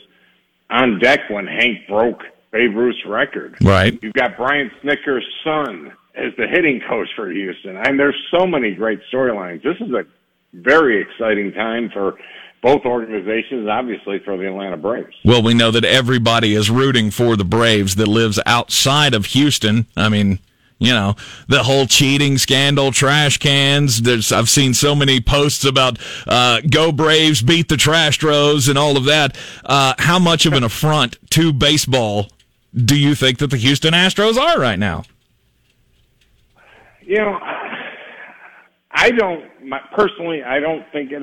on deck when Hank broke Babe Ruth's record. Right. You've got Brian Snitker's son as the hitting coach for Houston. And there's so many great storylines. This is a very exciting time for both organizations, obviously for the Atlanta Braves. Well, we know that everybody is rooting for the Braves that lives outside of Houston. I mean, you know the whole cheating scandal trash cans. There's i've seen so many posts about uh, go braves beat the trastros and all of that. Uh, how much of an affront to baseball do you think that the houston astros are right now? You know i don't personally i don't think it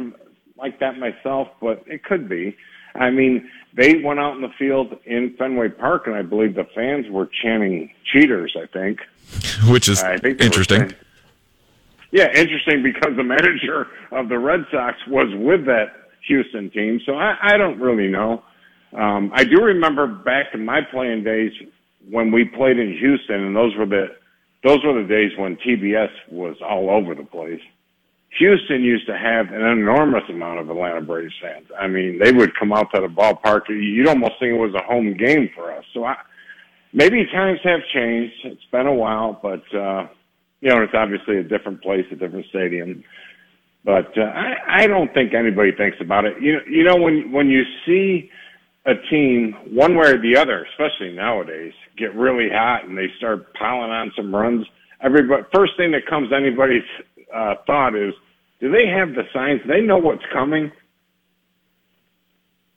like that myself but it could be i mean they went out in the field in Fenway Park, and I believe the fans were chanting "cheaters." I think, which is I think interesting. yeah, interesting because the manager of the Red Sox was with that Houston team, so I, I don't really know. Um, I do remember back in my playing days when we played in Houston, and those were the those were the days when TBS was all over the place. Houston used to have an enormous amount of Atlanta Braves fans. I mean, they would come out to the ballpark. You'd almost think it was a home game for us. So I, maybe times have changed. It's been a while, but, uh, you know, it's obviously a different place, a different stadium. But uh, I, I don't think anybody thinks about it. You know, you know when when you see a team one way or the other, especially nowadays, get really hot and they start piling on some runs. Everybody, first thing that comes to anybody's uh, thought is, do they have the signs? They know what's coming.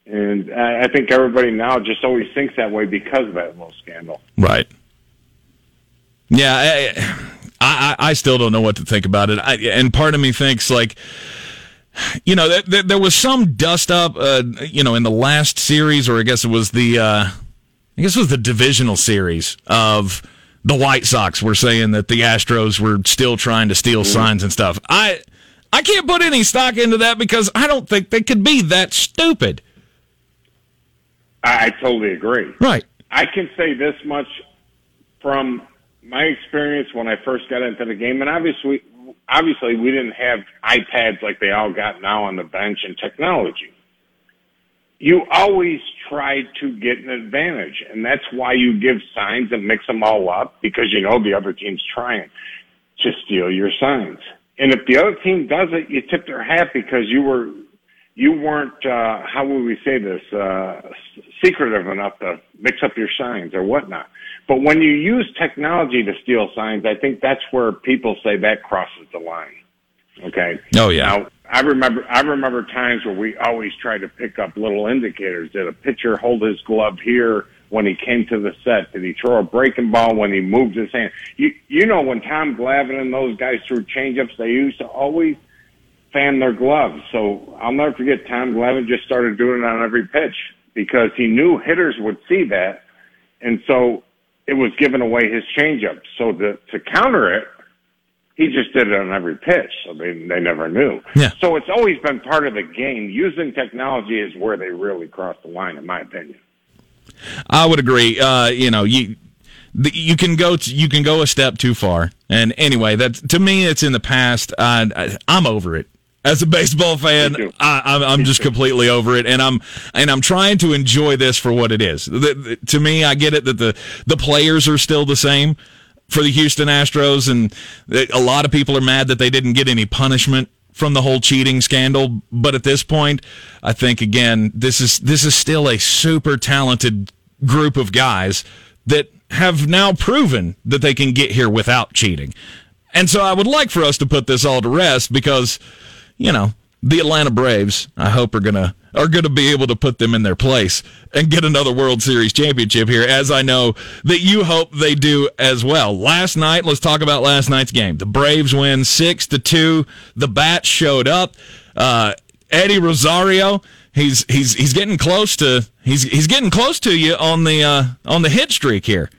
And I think everybody now just always thinks that way because of that little scandal. Right. Yeah, I, I, I still don't know what to think about it. I, and part of me thinks like, you know, th- th- there was some dust up, uh, you know, in the last series, or I guess it was the, uh, I guess it was the divisional series of the White Sox were saying that the Astros were still trying to steal mm-hmm. signs and stuff. I I can't put any stock into that because I don't think they could be that stupid. I, I totally agree. Right. I can say this much from my experience when I first got into the game, and obviously, obviously, we didn't have iPads like they all got now on the bench and technology you always try to get an advantage. And that's why you give signs and mix them all up because you know the other team's trying to steal your signs. And if the other team does it, you tip their hat because you were, you weren't, uh, how would we say this, uh, secretive enough to mix up your signs or whatnot. But when you use technology to steal signs, I think that's where people say that crosses the line. Okay. Oh yeah. Now, I remember I remember times where we always tried to pick up little indicators. Did a pitcher hold his glove here when he came to the set? Did he throw a breaking ball when he moved his hand? You you know when Tom Glavine and those guys threw changeups, they used to always fan their gloves. So I'll never forget Tom Glavine just started doing it on every pitch because he knew hitters would see that, and so it was giving away his changeup. So to to counter it he just did it on every pitch, so they they never knew. Yeah. So it's always been part of the game. Using technology is where they really cross the line, in my opinion. I would agree. Uh, you know, you you can go to, you can go a step too far. And anyway, that to me, it's in the past. I, I'm over it. As a baseball fan, I, am just completely over it, and I'm and I'm trying to enjoy this for what it is. The, the, to me, I get it that the the players are still the same, for the Houston Astros, and a lot of people are mad that they didn't get any punishment from the whole cheating scandal, but at this point, I think again this is this is still a super talented group of guys that have now proven that they can get here without cheating. And so I would like for us to put this all to rest because, you know, the Atlanta Braves, I hope are gonna are gonna be able to put them in their place and get another World Series championship here, as I know that you hope they do as well. Last night, let's talk about last night's game. The Braves win six to two. The bats showed up. Uh, Eddie Rosario, he's he's he's getting close to he's he's getting close to you on the uh, on the hit streak here.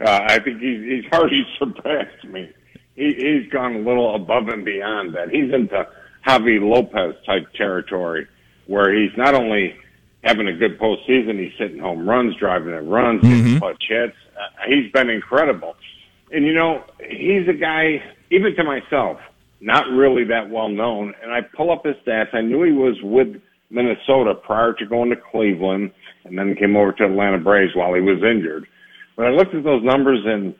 Uh, I think he's he's already surpassed me. He, he's gone a little above and beyond that. He's into Javy Lopez type territory where he's not only having a good postseason, he's hitting home runs, driving in runs, mm-hmm. hitting punch hits. Uh, he's been incredible. And you know, he's a guy, even to myself, not really that well known. And I pull up his stats. I knew he was with Minnesota prior to going to Cleveland and then came over to Atlanta Braves while he was injured. But I looked at those numbers in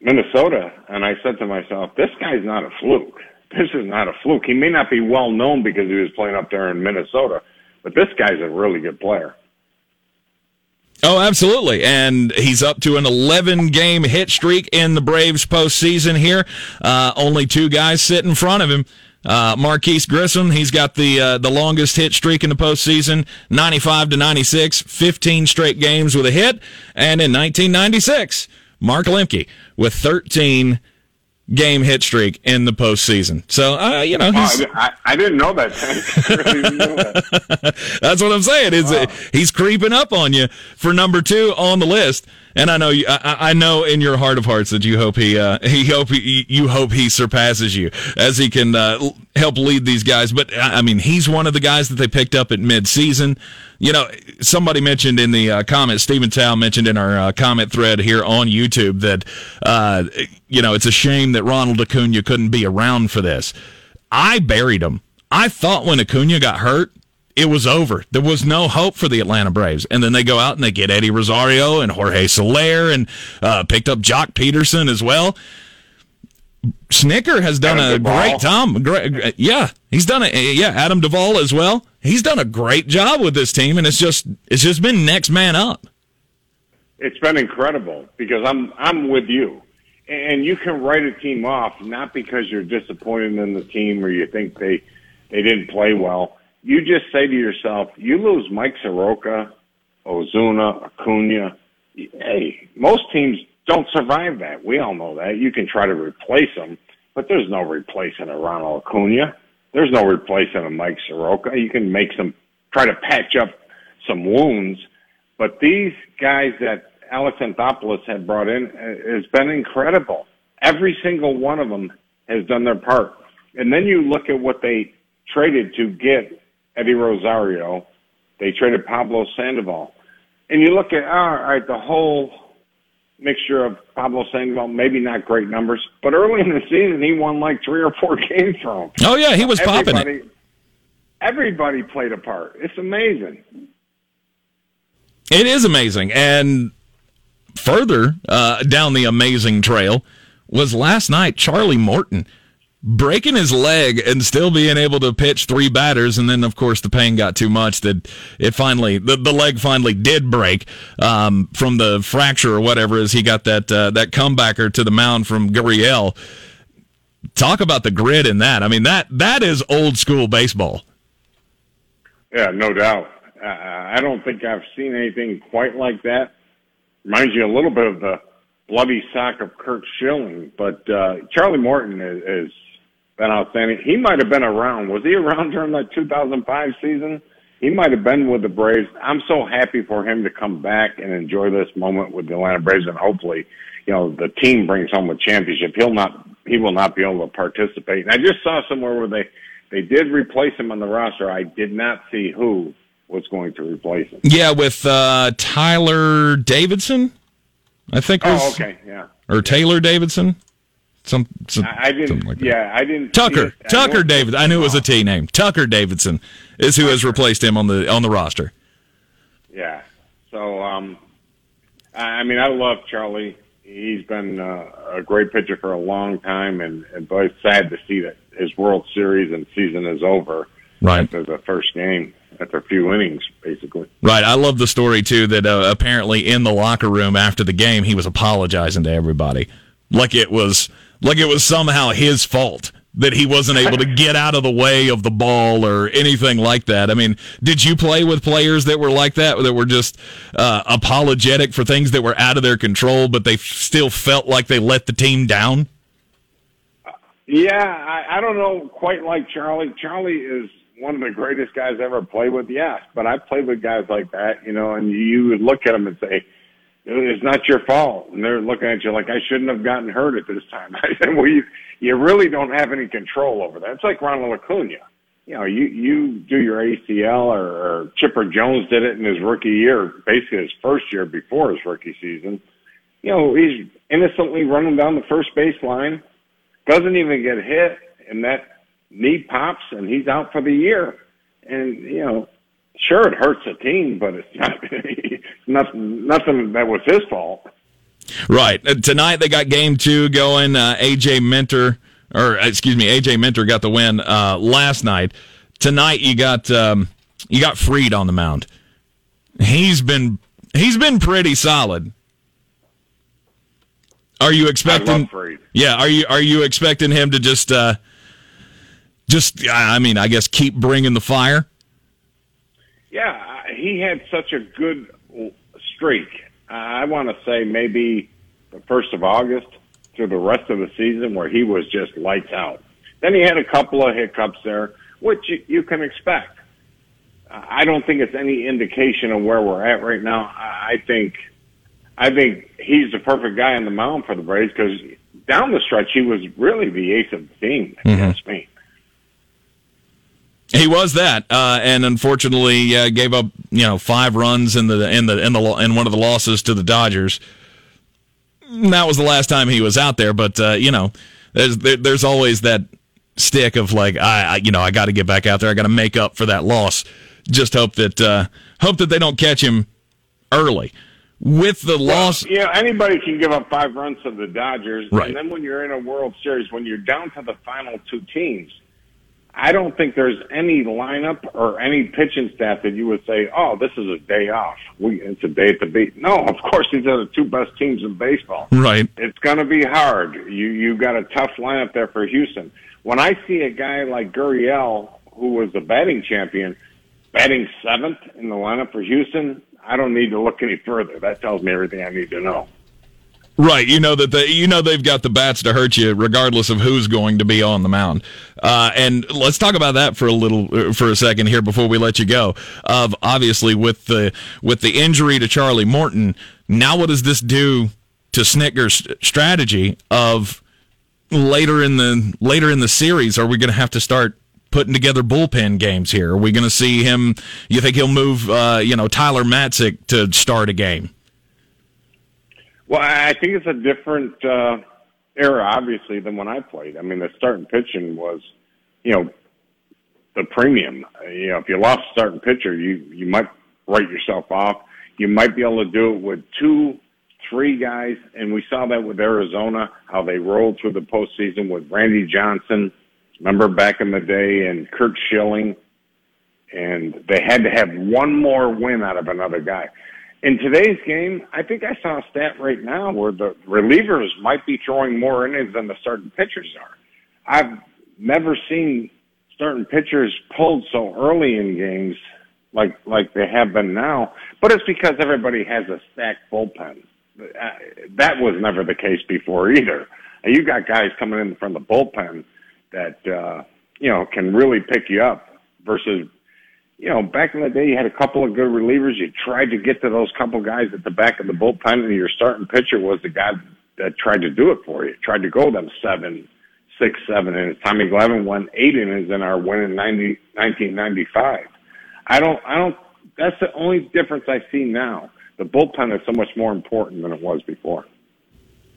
Minnesota and I said to myself, this guy's not a fluke this is not a fluke. He may not be well known because he was playing up there in Minnesota, but this guy's a really good player. Oh, absolutely. And he's up to an 11 game hit streak in the Braves postseason here. Uh, only two guys sit in front of him. Uh, Marquis Grissom, he's got the uh, the longest hit streak in the postseason, 95 to 96, 15 straight games with a hit. And in 1996, Mark Lemke with 13 game hit streak in the postseason. So, uh, you know, oh, I, I, didn't know that. didn't know that. That's what I'm saying. Is wow. he's creeping up on you for number two on the list. And I know you, I, I, know in your heart of hearts that you hope he, uh, he hope he, you hope he surpasses you as he can uh, help lead these guys. But I mean, he's one of the guys that they picked up at midseason. You know, somebody mentioned in the uh, comment, Stephen Tao mentioned in our uh, comment thread here on YouTube that uh, you know it's a shame that Ronald Acuna couldn't be around for this. I buried him. I thought when Acuna got hurt it was over. There was no hope for the Atlanta Braves. And then they go out and they get Eddie Rosario and Jorge Soler and uh, picked up Joc Pederson as well. Snitker has done Adam a Duvall. great job. Great, yeah, he's done a yeah. Adam Duvall as well. He's done a great job with this team, and it's just it's just been next man up. It's been incredible because I'm I'm with you, and you can write a team off not because you're disappointed in the team or you think they they didn't play well you just say to yourself, you lose Mike Soroka, Ozuna, Acuna. Hey, most teams don't survive that. We all know that. You can try to replace them, but there's no replacing a Ronald Acuna. There's no replacing a Mike Soroka. You can make some, try to patch up some wounds, but these guys that Alex Anthopoulos had brought in uh, has been incredible. Every single one of them has done their part. And then you look at what they traded to get Eddie Rosario. They traded Pablo Sandoval. And you look at, all right, the whole mixture of Pablo Sandoval, maybe not great numbers, but early in the season, he won like three or four games from. Oh, yeah, he was popping it. Everybody played a part. It's amazing. It is amazing. And further uh, down the amazing trail was last night, Charlie Morton breaking his leg and still being able to pitch three batters and then of course the pain got too much that it finally the, the leg finally did break um, from the fracture or whatever as he got that uh, that comebacker to the mound from Gurriel. Talk about the grit in that. I mean that that is old school baseball. Yeah no doubt. Uh, I don't think I've seen anything quite like that. Reminds you a little bit of the bloody sock of Curt Schilling but uh, Charlie Morton is, is been outstanding. He might have been around. Was he around during that 2005 season? He might have been with the Braves. I'm so happy for him to come back and enjoy this moment with the Atlanta Braves, and hopefully, you know, the team brings home a championship. He'll not, he will not be able to participate. And I just saw somewhere where they they did replace him on the roster. I did not see who was going to replace him. Yeah, with uh, Tyler Davidson, I think. Was, oh, okay, yeah. Or Taylor Davidson. Some, some I didn't. Like yeah, I didn't. Tucker, Tucker David. I knew it was a T name. Tucker Davidson is who has replaced him on the on the roster. Yeah. So, um, I mean, I love Charlie. He's been uh, a great pitcher for a long time, and, and boy, it's sad to see that his World Series and season is over right. after the first game, after a few innings, basically. Right. I love the story too that uh, apparently in the locker room after the game he was apologizing to everybody, like it was like it was somehow his fault that he wasn't able to get out of the way of the ball or anything like that. I mean, did you play with players that were like that, that were just uh, apologetic for things that were out of their control, but they still felt like they let the team down? Yeah, I, I don't know quite like Charlie. Charlie is one of the greatest guys I ever played with, yes, but I've played with guys like that, you know, and you would look at them and say, it's not your fault. And they're looking at you like, I shouldn't have gotten hurt at this time. I said, well, you, you really don't have any control over that. It's like Ronald Acuna. You know, you, you do your ACL or, or Chipper Jones did it in his rookie year, basically his first year before his rookie season. You know, he's innocently running down the first baseline, doesn't even get hit, and that knee pops and he's out for the year. And, you know, sure it hurts the team, but it's not nothing nothing that was his fault. Right. Uh, tonight they got game two going. Uh, AJ Minter, or excuse me, AJ Minter got the win uh, last night. Tonight you got um, you got Fried on the mound. He's been he's been pretty solid. Are you expecting? Yeah. Are you are you expecting him to just uh, just I mean I guess keep bringing the fire? Yeah, he had such a good streak. I want to say maybe the first of August through the rest of the season where he was just lights out. Then he had a couple of hiccups there, which you, you can expect. I don't think it's any indication of where we're at right now. I think, I think he's the perfect guy on the mound for the Braves because down the stretch he was really the ace of the team against mm-hmm. me. He was that, uh, and unfortunately uh, gave up you know five runs in the in the in the in one of the losses to the Dodgers. that was the last time he was out there, but uh, you know, there's there, there's always that stick of like I, I you know I got to get back out there. I got to make up for that loss. Just hope that uh, hope that they don't catch him early with the well, loss. Yeah, you know, anybody can give up five runs to the Dodgers, right. and then when you're in a World Series, when you're down to the final two teams I don't think there's any lineup or any pitching staff that you would say, "Oh, this is a day off. We it's a day at the beat." No, of course these are the two best teams in baseball. Right. It's going to be hard. You you got a tough lineup there for Houston. When I see a guy like Gurriel, who was the batting champion, batting seventh in the lineup for Houston, I don't need to look any further. That tells me everything I need to know. Right, you know that they, you know they've got the bats to hurt you, regardless of who's going to be on the mound. Uh, and let's talk about that for a little, uh, for a second here before we let you go. Of obviously with the with the injury to Charlie Morton, now what does this do to Snitker's strategy of later in the later in the series? Are we going to have to start putting together bullpen games here? Are we going to see him? You think he'll move, uh, you know, Tyler Matzek to start a game? Well, I think it's a different uh, era, obviously, than when I played. I mean, the starting pitching was, you know, the premium. You know, if you lost a starting pitcher, you you might write yourself off. You might be able to do it with two, three guys, and we saw that with Arizona, how they rolled through the postseason with Randy Johnson. Remember back in the day, and Curt Schilling, and they had to have one more win out of another guy in today's game, I think I saw a stat right now where the relievers might be throwing more innings than the starting pitchers are. I've never seen starting pitchers pulled so early in games like like they have been now, but it's because everybody has a stacked bullpen. Uh, that was never the case before either. And you got guys coming in from the bullpen that uh, you know can really pick you up versus you know, back in the day, you had a couple of good relievers. You tried to get to those couple guys at the back of the bullpen, and your starting pitcher was the guy that tried to do it for you. Tried to go them seven, six, seven innings. Tommy Glavine won eight innings in our win in 90, 1995. I don't, I don't. That's the only difference I see now. The bullpen is so much more important than it was before.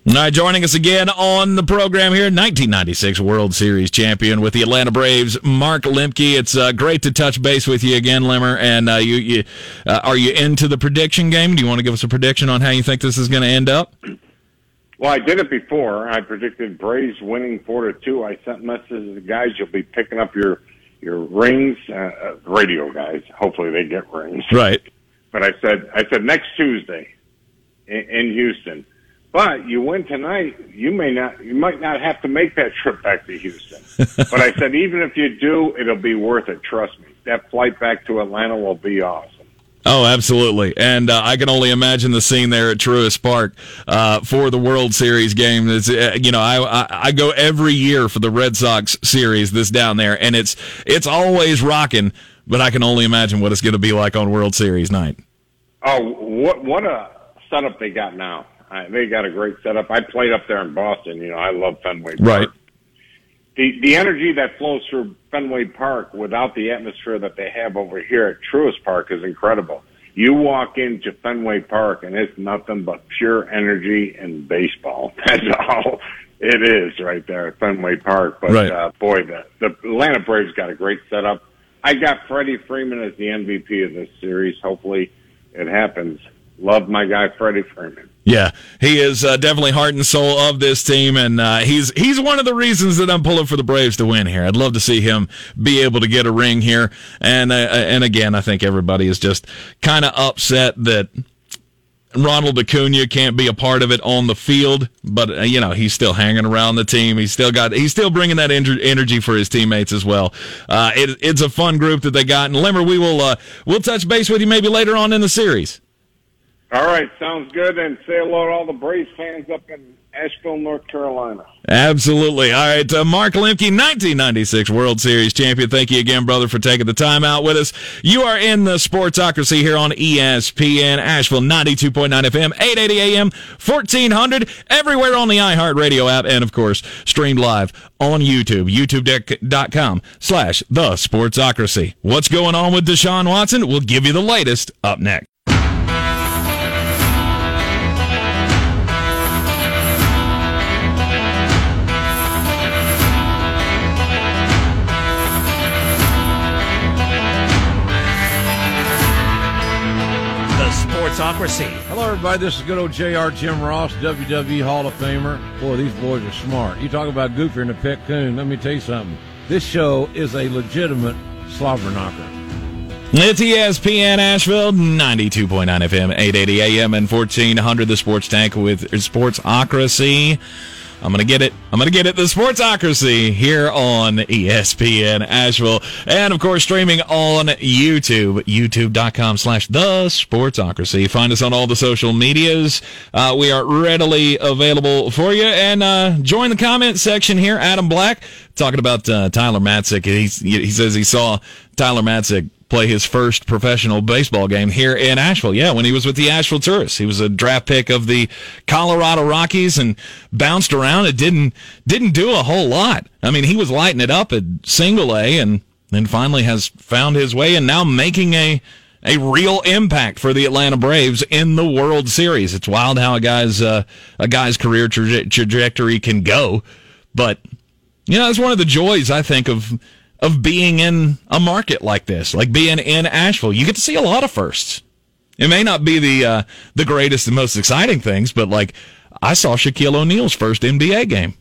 All right, joining us again on the program here, 1996 World Series champion with the Atlanta Braves, Mark Lemke. It's uh, great to touch base with you again, Lemmer. And uh, you, you uh, are you into the prediction game? Do you want to give us a prediction on how you think this is going to end up? Well, I did it before. I predicted Braves winning four to two. I sent messages to the guys. You'll be picking up your your rings, uh, uh, radio guys. Hopefully, they get rings. Right. But I said, I said next Tuesday in, in Houston. But you win tonight, you may not, you might not have to make that trip back to Houston. but I said, even if you do, it'll be worth it. Trust me. That flight back to Atlanta will be awesome. Oh, absolutely. And uh, I can only imagine the scene there at Truist Park uh, for the World Series game. It's, uh, you know, I, I, I go every year for the Red Sox series this down there, and it's it's always rocking. But I can only imagine what it's going to be like on World Series night. Oh, what what a setup they got now! I, they got a great setup. I played up there in Boston. You know, I love Fenway Park. Right. The the energy that flows through Fenway Park without the atmosphere that they have over here at Truist Park is incredible. You walk into Fenway Park and it's nothing but pure energy and baseball. That's all it is right there at Fenway Park. But Right. uh, boy, the the Atlanta Braves got a great setup. I got Freddie Freeman as the MVP of this series. Hopefully, it happens. Love my guy Freddie Freeman. Yeah, he is uh, definitely heart and soul of this team, and uh, he's he's one of the reasons that I'm pulling for the Braves to win here. I'd love to see him be able to get a ring here, and uh, and again, I think everybody is just kind of upset that Ronald Acuna can't be a part of it on the field, but uh, you know he's still hanging around the team. He's still got he's still bringing that ener- energy for his teammates as well. Uh, it, it's a fun group that they got, and Lemmer, we will uh, we'll touch base with you maybe later on in the series. All right, sounds good. And say hello to all the Braves fans up in Asheville, North Carolina. Absolutely. All right. Uh, Mark Lemke, 1996 World Series champion. Thank you again, brother, for taking the time out with us. You are in the Sportsocracy here on ESPN Asheville 92.9 FM, 880 AM, 1400, everywhere on the iHeartRadio app, and of course, streamed live on YouTube, youtube.com slash the Sportsocracy. What's going on with Deshaun Watson? We'll give you the latest up next. Sportsocracy. Hello, everybody. This is good old JR Jim Ross, WWE Hall of Famer. Boy, these boys are smart. You talk about Goofier and the Pet Coon. Let me tell you something. This show is a legitimate slobber knocker. It's ESPN Asheville, 92.9 FM, 880 AM, and 1400 The Sports Tank with Sportsocracy. I'm going to get it. I'm going to get it. The Sportsocracy here on ESPN Asheville. And of course, streaming on YouTube, youtube.com slash the Sportsocracy. Find us on all the social medias. Uh, we are readily available for you. And uh, join the comment section here. Adam Black talking about uh, Tyler Matzek. He's, he says he saw Tyler Matzek play his first professional baseball game here in Asheville. Yeah, when he was with the Asheville Tourists. He was a draft pick of the Colorado Rockies and bounced around. It didn't didn't do a whole lot. I mean, he was lighting it up at single A and then finally has found his way and now making a a real impact for the Atlanta Braves in the World Series. It's wild how a guy's uh, a guy's career traje- trajectory can go, but you know, it's one of the joys I think of of being in a market like this, like being in Asheville. You get to see a lot of firsts. It may not be the uh, the greatest and most exciting things, but like I saw Shaquille O'Neal's first NBA game.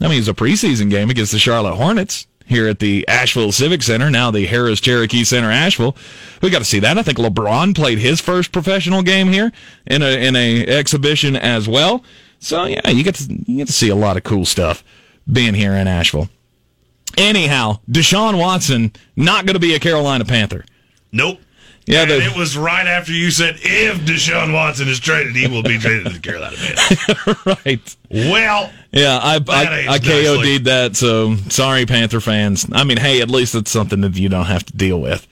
I mean, it was a preseason game against the Charlotte Hornets here at the Asheville Civic Center, now the Harrah's Cherokee Center, Asheville. We got to see that. I think LeBron played his first professional game here in a in a exhibition as well. So yeah, you get to you get to see a lot of cool stuff being here in Asheville. Anyhow, Deshaun Watson not going to be a Carolina Panther. Nope. Yeah, and the- it was right after you said if Deshaun Watson is traded, he will be traded to the Carolina Panthers. right. Well, Yeah, I I, I KO'd nicely. that. So sorry, Panther fans. I mean, hey, at least it's something that you don't have to deal with.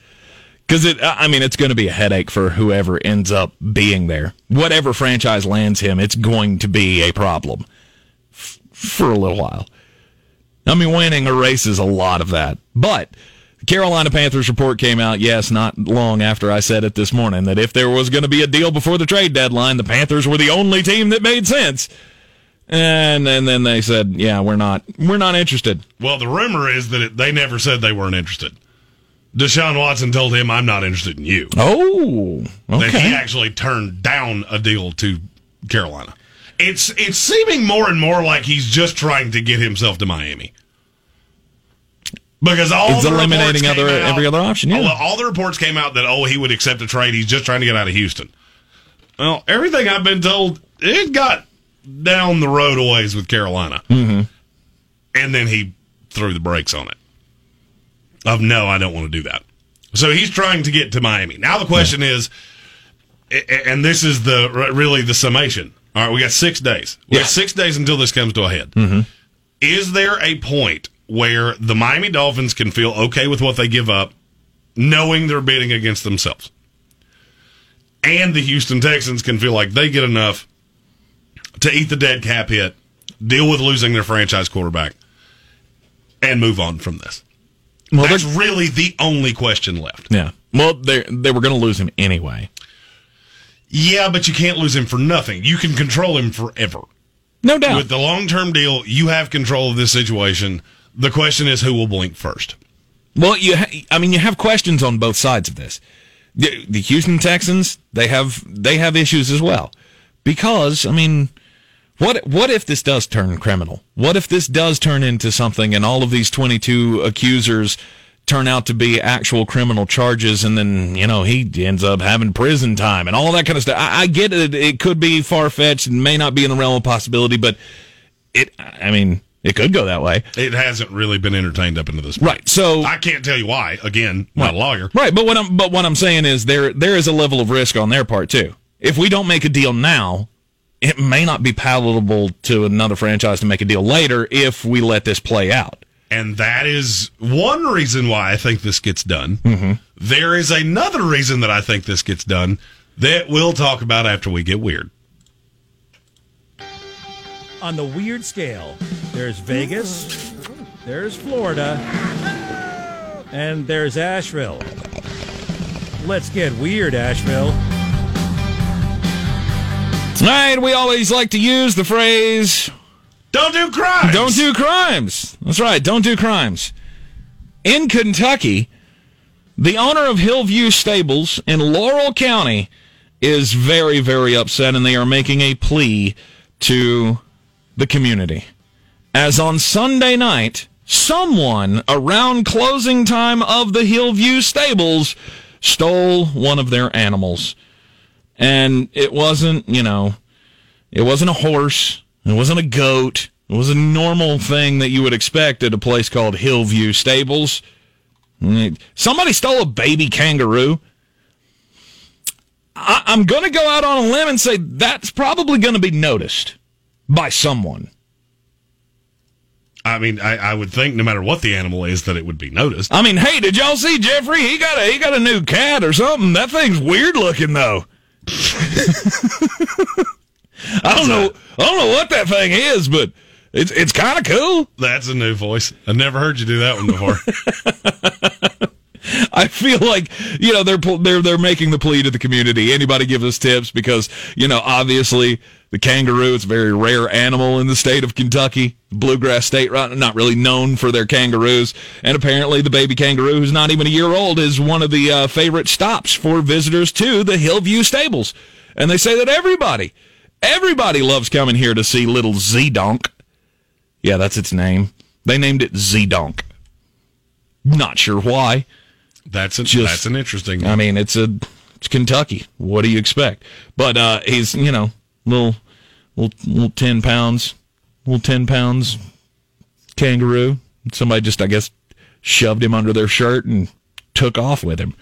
Because it, I mean, it's going to be a headache for whoever ends up being there. Whatever franchise lands him, it's going to be a problem f- for a little while. I mean, winning erases a lot of that. But the Carolina Panthers report came out, yes, not long after I said it this morning, that if there was going to be a deal before the trade deadline, the Panthers were the only team that made sense. And, and then they said, yeah, we're not, we're not interested. well, the rumor is that it, they never said they weren't interested. Deshaun Watson told him, "I'm not interested in you." Oh, That he actually turned down a deal to Carolina. It's it's seeming more and more like he's just trying to get himself to Miami. Because all It's the eliminating other- out- every other option, yeah. All, all the reports came out that oh he would accept a trade. He's just trying to get out of Houston. Well, everything I've been told, it got down the road a ways with Carolina, Mm-hmm. and then he threw the brakes on it. Of no, I don't want to do that. So he's trying to get to Miami. Now the question is, a- a- and this is the really the summation. All right, we got six days. We got six days until this comes to a head. Mm-hmm. Is there a point where the Miami Dolphins can feel okay with what they give up, knowing they're bidding against themselves, and the Houston Texans can feel like they get enough to eat the dead cap hit, deal with losing their franchise quarterback, and move on from this? Well, That's really the only question left. Yeah. Well, they they were going to lose him anyway. Yeah, but you can't lose him for nothing. You can control him forever. No doubt. With the long term deal, you have control of this situation. The question is who will blink first. Well, you ha- I mean, you have questions on both sides of this. The, the Houston Texans, they have they have issues as well. Because, I mean, what what if this does turn criminal? What if this does turn into something and all of these 22 accusers turn out to be actual criminal charges and then, you know, he ends up having prison time and all that kind of stuff. I, I get it. It could be far fetched and may not be in the realm of possibility, but it, I mean, it could go that way. It hasn't really been entertained up into this point. Right. So I can't tell you why. Again, not a lawyer. Right, but what I'm but what I'm saying is there there is a level of risk on their part too. If we don't make a deal now, it may not be palatable to another franchise to make a deal later if we let this play out. And that is one reason why I think this gets done. Mm-hmm. There is another reason that I think this gets done that we'll talk about after we get weird. On the weird scale, there's Vegas, there's Florida, and there's Asheville. Let's get weird, Asheville. All right, we always like to use the phrase "Don't do crimes." Don't do crimes. That's right. Don't do crimes. In Kentucky, the owner of Hillview Stables in Laurel County is very, very upset, and they are making a plea to the community. As on Sunday night, someone around closing time of the Hillview Stables stole one of their animals. And it wasn't, you know, it wasn't a horse. It wasn't a goat. It was a normal thing that you would expect at a place called Hillview Stables. Somebody stole a baby kangaroo. I, I'm going to go out on a limb and say that's probably going to be noticed by someone. I mean, I, I would think no matter what the animal is, that it would be noticed. I mean, hey, did y'all see Jeffrey? He got a he got a new cat or something. That thing's weird looking though. I don't know. I don't know what that thing is, but it's it's kind of cool. That's a new voice. I've never heard you do that one before. I feel like you know they're they're they're making the plea to the community. Anybody give us tips because you know obviously the kangaroo it's a very rare animal in the state of Kentucky, bluegrass state, right? Not really known for their kangaroos, and apparently the baby kangaroo, who's not even a year old, is one of the uh, favorite stops for visitors to the Hillview Stables. And they say that everybody, everybody loves coming here to see little Z Donk. Yeah, that's its name. They named it Z Donk. Not sure why. That's a, Just- that's an interesting. I mean, it's a it's Kentucky. What do you expect? But uh, he's you know little little little ten pounds, little ten pounds kangaroo. Somebody just I guess shoved him under their shirt and took off with him.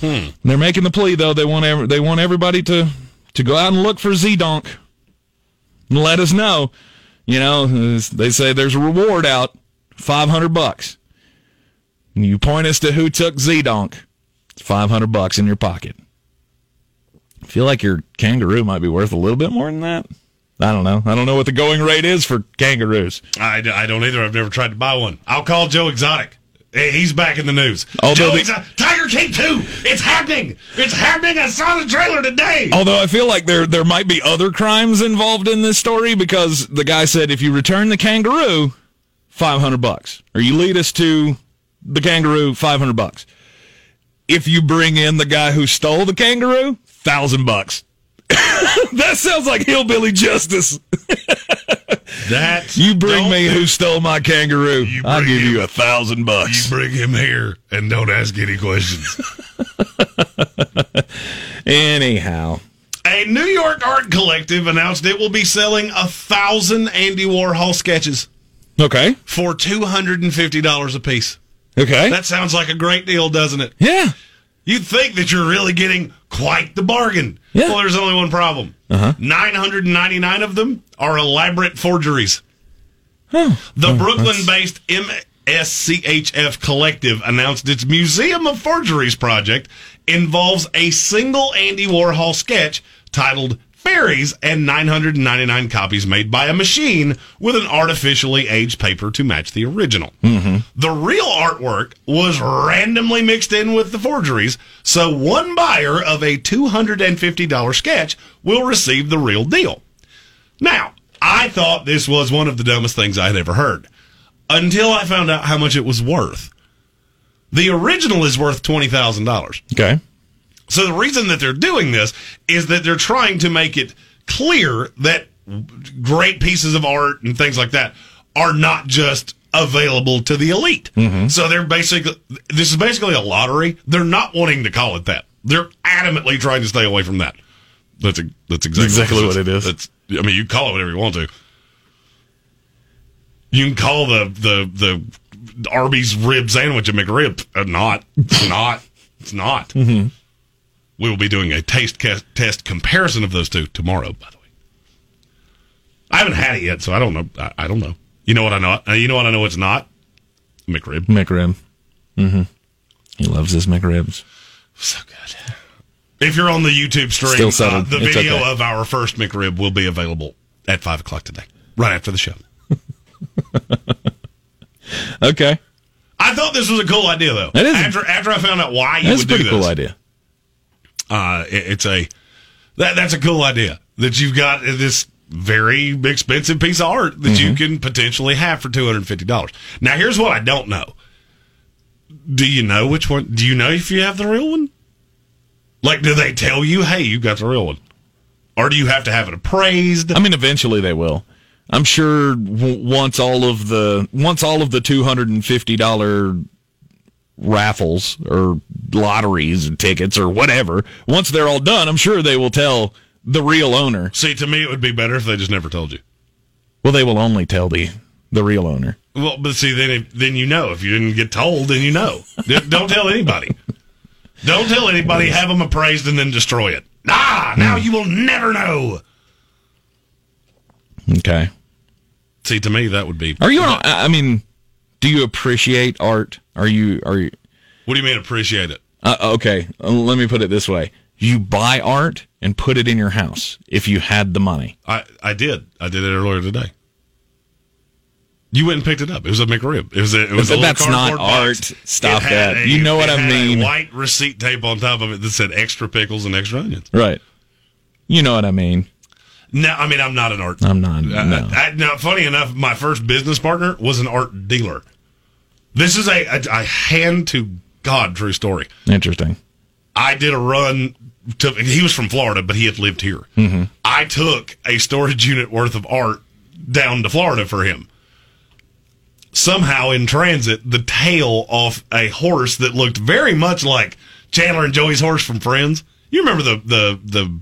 Hmm. They're making the plea though. They want ev- they want everybody to to go out and look for Z Donk and let us know. You know, they say there's a reward out, five hundred bucks. And you point us to who took Z Donk. It's five hundred bucks in your pocket. I feel like your kangaroo might be worth a little bit more than that. I don't know. I don't know what the going rate is for kangaroos. I, I don't either. I've never tried to buy one. I'll call Joe Exotic. He's back in the news. Although Joe the- Exotic, uh, Tiger King 2! It's happening! It's happening! I saw the trailer today! Although I feel like there there might be other crimes involved in this story because the guy said if you return the kangaroo, five hundred bucks, or you lead us to the kangaroo, five hundred bucks. If you bring in the guy who stole the kangaroo, thousand bucks. that sounds like hillbilly justice. That You bring me who stole my kangaroo. I'll give him- you a thousand bucks. You bring him here and don't ask any questions. Anyhow, A New York art collective announced it will be selling a thousand Andy Warhol sketches okay, for two hundred and fifty dollars a piece. okay, That sounds like a great deal, doesn't it? yeah, You'd think that you're really getting quite the bargain. Yeah. Well, there's only one problem. Uh-huh. 999 of them are elaborate forgeries. The Brooklyn based MSCHF Collective announced its Museum of Forgeries project involves a single Andy Warhol sketch titled Fairies and 999 copies made by a machine with an artificially aged paper to match the original. Mm-hmm. The real artwork was randomly mixed in with the forgeries, so one buyer of a $250 sketch will receive the real deal. Now, I thought this was one of the dumbest things I had ever heard until I found out how much it was worth. The original is worth $20,000. okay, So the reason that they're doing this is that they're trying to make it clear that great pieces of art and things like that are not just available to the elite. So they're basically this is basically a lottery. They're not wanting to call it that. They're adamantly trying to stay away from that. That's a, that's exactly, Exactly what it is. That's I mean you can call it whatever you want to. You can call the the the Arby's rib sandwich a McRib. Uh, not. It's not. It's not. Mm-hmm. We will be doing a taste test comparison of those two tomorrow. By the way, I haven't had it yet, so I don't know. I, I don't know. You know what I know? Uh, you know what I know? It's not McRib. McRib. Mm-hmm. He loves his McRibs. So good. If you're on the YouTube stream, uh, the It's video okay. of our first McRib will be available at five o'clock today, right after the show. Okay, I thought this was a cool idea, though. It is. After after I found out why you that's a would do pretty this, cool idea. Uh, it- it's a that that's a cool idea that you've got this very expensive piece of art that Mm-hmm. you can potentially have for two hundred and fifty dollars. Now, here's what I don't know. Do you know which one? Do you know if you have the real one? Like, do they tell you, "Hey, you got the real one," or do you have to have it appraised? I mean, eventually they will. I'm sure w- once all of the once all of the two hundred and fifty dollar raffles or lotteries and tickets or whatever, once they're all done, I'm sure they will tell the real owner. See, to me, it would be better if they just never told you. Well, they will only tell the the real owner. Well, but see, then then you know. If you didn't get told, then you know. Don't tell anybody. Don't tell anybody. Have them appraised and then destroy it. Ah, now you will never know. Okay. See, to me, that would be. Are you? I mean, do you appreciate art? Are you? Are you? What do you mean appreciate it? Uh, okay, uh, let me put it this way: you buy art and put it in your house if you had the money. I I did. I did it earlier today. You went and picked it up. It was a McRib. It was a. It was a But that's not box. art. Stop that. You know what I a mean. white receipt tape on top of it that said extra pickles and extra onions. Right. You know what I mean. No, I mean I'm not an art. I'm not. Uh, No. I, now, funny enough, my first business partner was an art dealer. This is a, a, a hand to God true story. Interesting. I did a run to, he was from Florida, but he had lived here. Mhm. I took a storage unit worth of art down to Florida for him. Somehow in transit, the tail off a horse that looked very much like Chandler and Joey's horse from Friends. You remember the, the, the,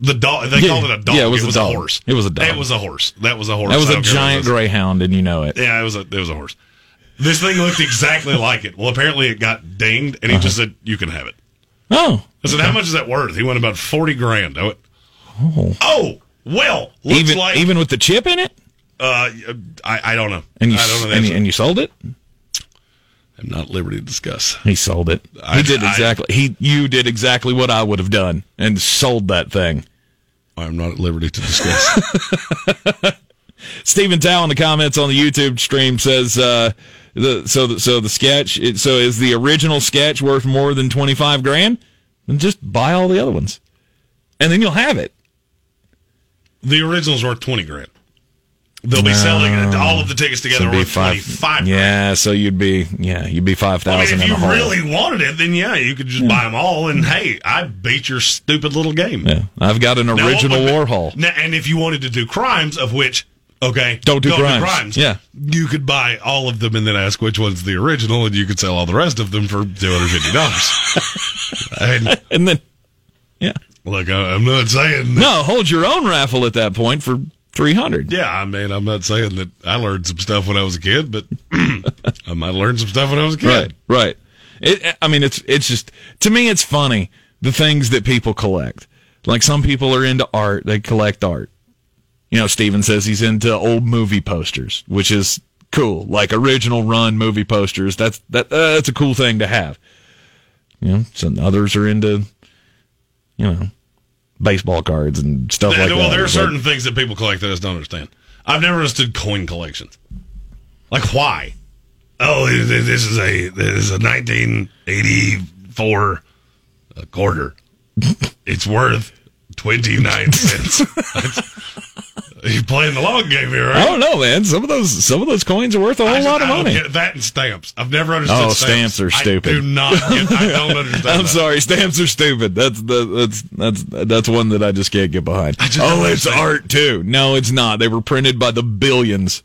the dog, they Yeah. called it a dog. Yeah, it was a dog. horse. It was a dog. It was a horse. That was a horse. That was a don't care what it giant greyhound, and you know it. Yeah, it was a it was a horse. This thing looked exactly like it. Well, apparently it got dinged, and he just said, "You can have it." Oh, I said, "How much is that worth?" He went about forty grand. I went, oh, "Oh, well, looks even like even with the chip in it, uh, I, I don't know. and you I don't know. and, and you sold it. I'm not at liberty to discuss. He sold it. I- he did I- exactly. he you did exactly what I would have done and sold that thing. I'm not at liberty to discuss. Stephen Tao in the comments on the YouTube stream says uh, the so the, so the sketch it, so is the original sketch worth more than twenty five grand? Then just buy all the other ones, and then you'll have it. the original's worth twenty grand. They'll be No. selling all of the tickets together worth twenty five. Yeah, so you'd be yeah, you'd be five I mean, if you really wanted it, then yeah, you could just buy them all. And hey, I beat your stupid little game. yeah, I've got an Now, original Warhol. Now, and if you wanted to do crimes, of which okay, Don't do crimes. Yeah. you could buy all of them and then ask which one's the original, and you could sell all the rest of them for two hundred fifty dollars. and And then yeah, look, I- I'm not saying that, no, hold your own raffle at that point for three hundred. Yeah, I mean, I'm not saying that I learned some stuff when I was a kid, but I might learn some stuff when I was a kid. Right, right. It, I mean, it's it's just to me, it's funny the things that people collect. Like some people are into art; they collect art. You know, Steven says he's into old movie posters, which is cool, like original run movie posters. That's that uh, that's a cool thing to have. You know, some others are into, you know, baseball cards and stuff like well, that. Well, there are But- certain things that people collect that I just don't understand. I've never understood coin collections. Like why? Oh, this is a this is a 1984 a quarter. It's worth 29 cents. you playing the long game here, right? I don't know, man. Some of those some of those coins are worth a whole I lot of money. that and stamps. I've never understood Oh, stamps. stamps are stupid. I do not get, I don't understand I'm that. sorry, stamps are stupid. That's the that's that's that's one that I just can't get behind. Oh, it's art too. No, it's not. They were printed by the billions.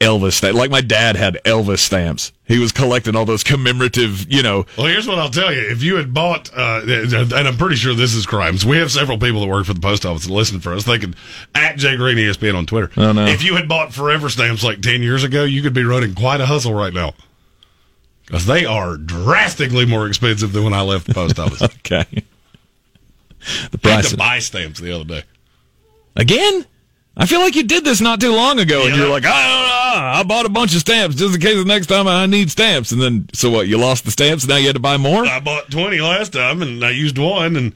Elvis stamp. Like my dad had Elvis stamps. He was collecting all those commemorative, you know. Well, here's what I'll tell you. If you had bought, uh, and I'm pretty sure this is crimes, we have several people that work for the post office that listen for us. They can, at Jay Green ESPN on Twitter. Oh, no. If you had bought Forever stamps like 10 years ago, you could be running quite a hustle right now. Because they are drastically more expensive than when I left the post office. Okay. The I had price to buy stamps the other day. again. I feel like you did this not too long ago, and you're like, I don't know. I bought a bunch of stamps just in case the next time I need stamps. And then, so what? You lost the stamps, and now you had to buy more. I bought 20 last time and I used one and,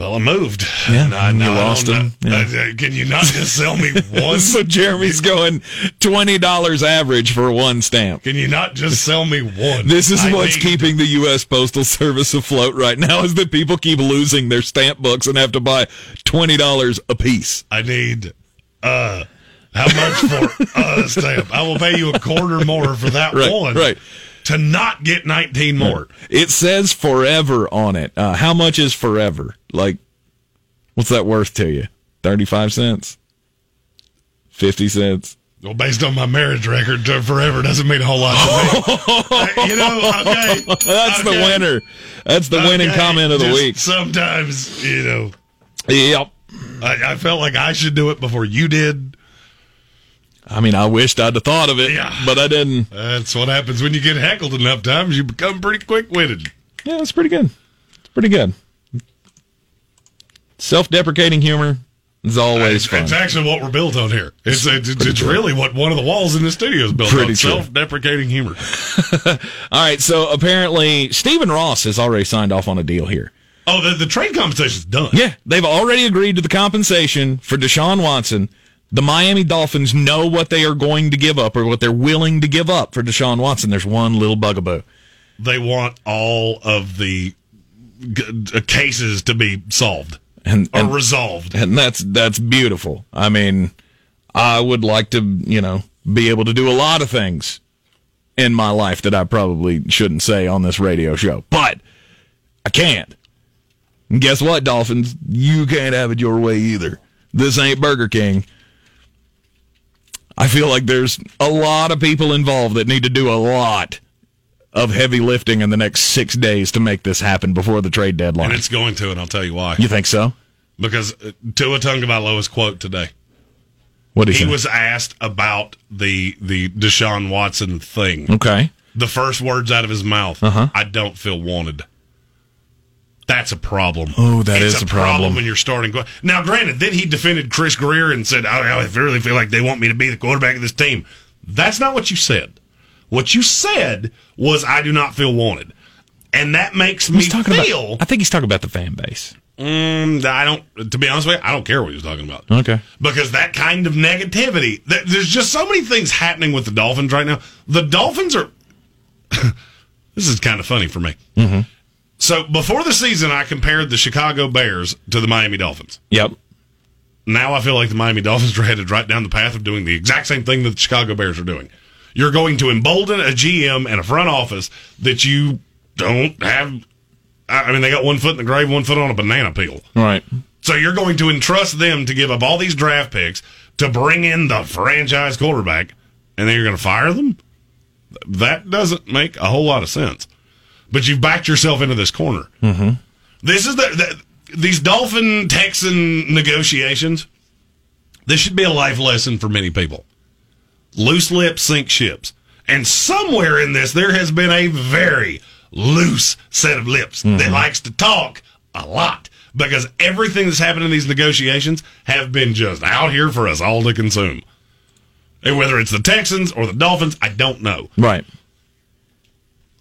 well, I moved. Yeah, I, you lost them. Yeah. Uh, Can you not just sell me one? so Jeremy's going twenty dollars average for one stamp. Can you not just sell me one? This is I what's need- keeping the U.S. Postal Service afloat right now is that people keep losing their stamp books and have to buy twenty dollars a piece. I need uh how much for a stamp? I will pay you a quarter more for that Right, one. right. To not get nineteen more. It says forever on it. Uh, how much is forever? Like, what's that worth to you? Thirty-five cents? Fifty cents? Well, based on my marriage record, to forever doesn't mean a whole lot to me. Uh, you know, okay. That's the winner. That's the winning comment of the just week. Sometimes, you know, Yep. I, I felt like I should do it before you did. I mean, I wished I'd have thought of it, Yeah. but I didn't. That's what happens when you get heckled enough times. You become pretty quick witted. Yeah, it's pretty good. It's pretty good. Self-deprecating humor is always It's, fun. it's actually what we're built on here. It's it's, it's, it's really what one of the walls in the studio is built Pretty on. Self-deprecating humor. All right, so apparently Stephen Ross has already signed off on a deal here. Oh, the, the trade competition's done. Yeah, they've already agreed to the compensation for Deshaun Watson. The Miami Dolphins know what they are going to give up or what they're willing to give up for Deshaun Watson. There's one little bugaboo. They want all of the g- uh, cases to be solved And, or and, resolved. and that's that's beautiful. I mean, I would like to, you know, be able to do a lot of things in my life that I probably shouldn't say on this radio show, but I can't. And guess what, Dolphins? You can't have it your way either. This ain't Burger King. I feel like there's a lot of people involved that need to do a lot of heavy lifting in the next six days to make this happen before the trade deadline. And it's going to, and I'll tell you why. You think so? Because uh, Tua Tagovailoa's quote today. What He it? was asked about the the Deshaun Watson thing. okay. The first words out of his mouth, Uh-huh. I don't feel wanted. That's a problem. Oh, that that is a problem. when you're starting. Now, granted, then he defended Chris Grier and said, I, I really feel like they want me to be the quarterback of this team. That's not what you said. What you said was, I do not feel wanted. And that makes me talking feel. about. I think he's talking about the fan base. Mm, I don't. To be honest with you, I don't care what he's talking about. Okay. Because that kind of negativity, th- there's just so many things happening with the Dolphins right now. The Dolphins are. this is kind of funny for me. Mm-hmm. So before the season, I compared the Chicago Bears to the Miami Dolphins. Yep. now I feel like the Miami Dolphins are headed right down the path of doing the exact same thing that the Chicago Bears are doing. You're going to embolden a GM and a front office that you don't have. I mean, they got one foot in the grave, one foot on a banana peel. Right. So you're going to entrust them to give up all these draft picks to bring in the franchise quarterback, and then you're going to fire them? That doesn't make a whole lot of sense. But you've backed yourself into this corner. Mm-hmm. This is the, the these Dolphin Texan negotiations. This should be a life lesson for many people. Loose lips sink ships. And somewhere in this, there has been a very loose set of lips mm-hmm. that likes to talk a lot because everything that's happened in these negotiations have been just out here for us all to consume. And whether it's the Texans or the Dolphins, I don't know. Right.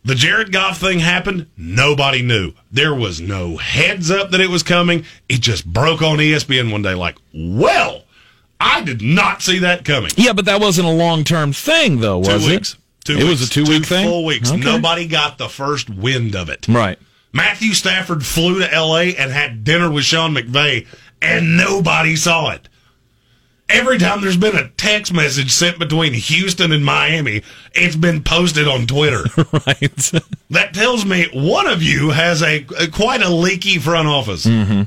The Jared Goff thing happened. Nobody knew. There was no heads up that it was coming. It just broke on ESPN one day, like, well, I did not see that coming. Yeah, but that wasn't a long term thing, though, was two weeks. it? Two it weeks. was a two week thing? Full weeks. Okay. Nobody got the first wind of it. Right. Matthew Stafford flew to LA and had dinner with Sean McVay, and nobody saw it. Every time there's been a text message sent between Houston and Miami, it's been posted on Twitter. right. that tells me one of you has a, a quite a leaky front office. Mm-hmm.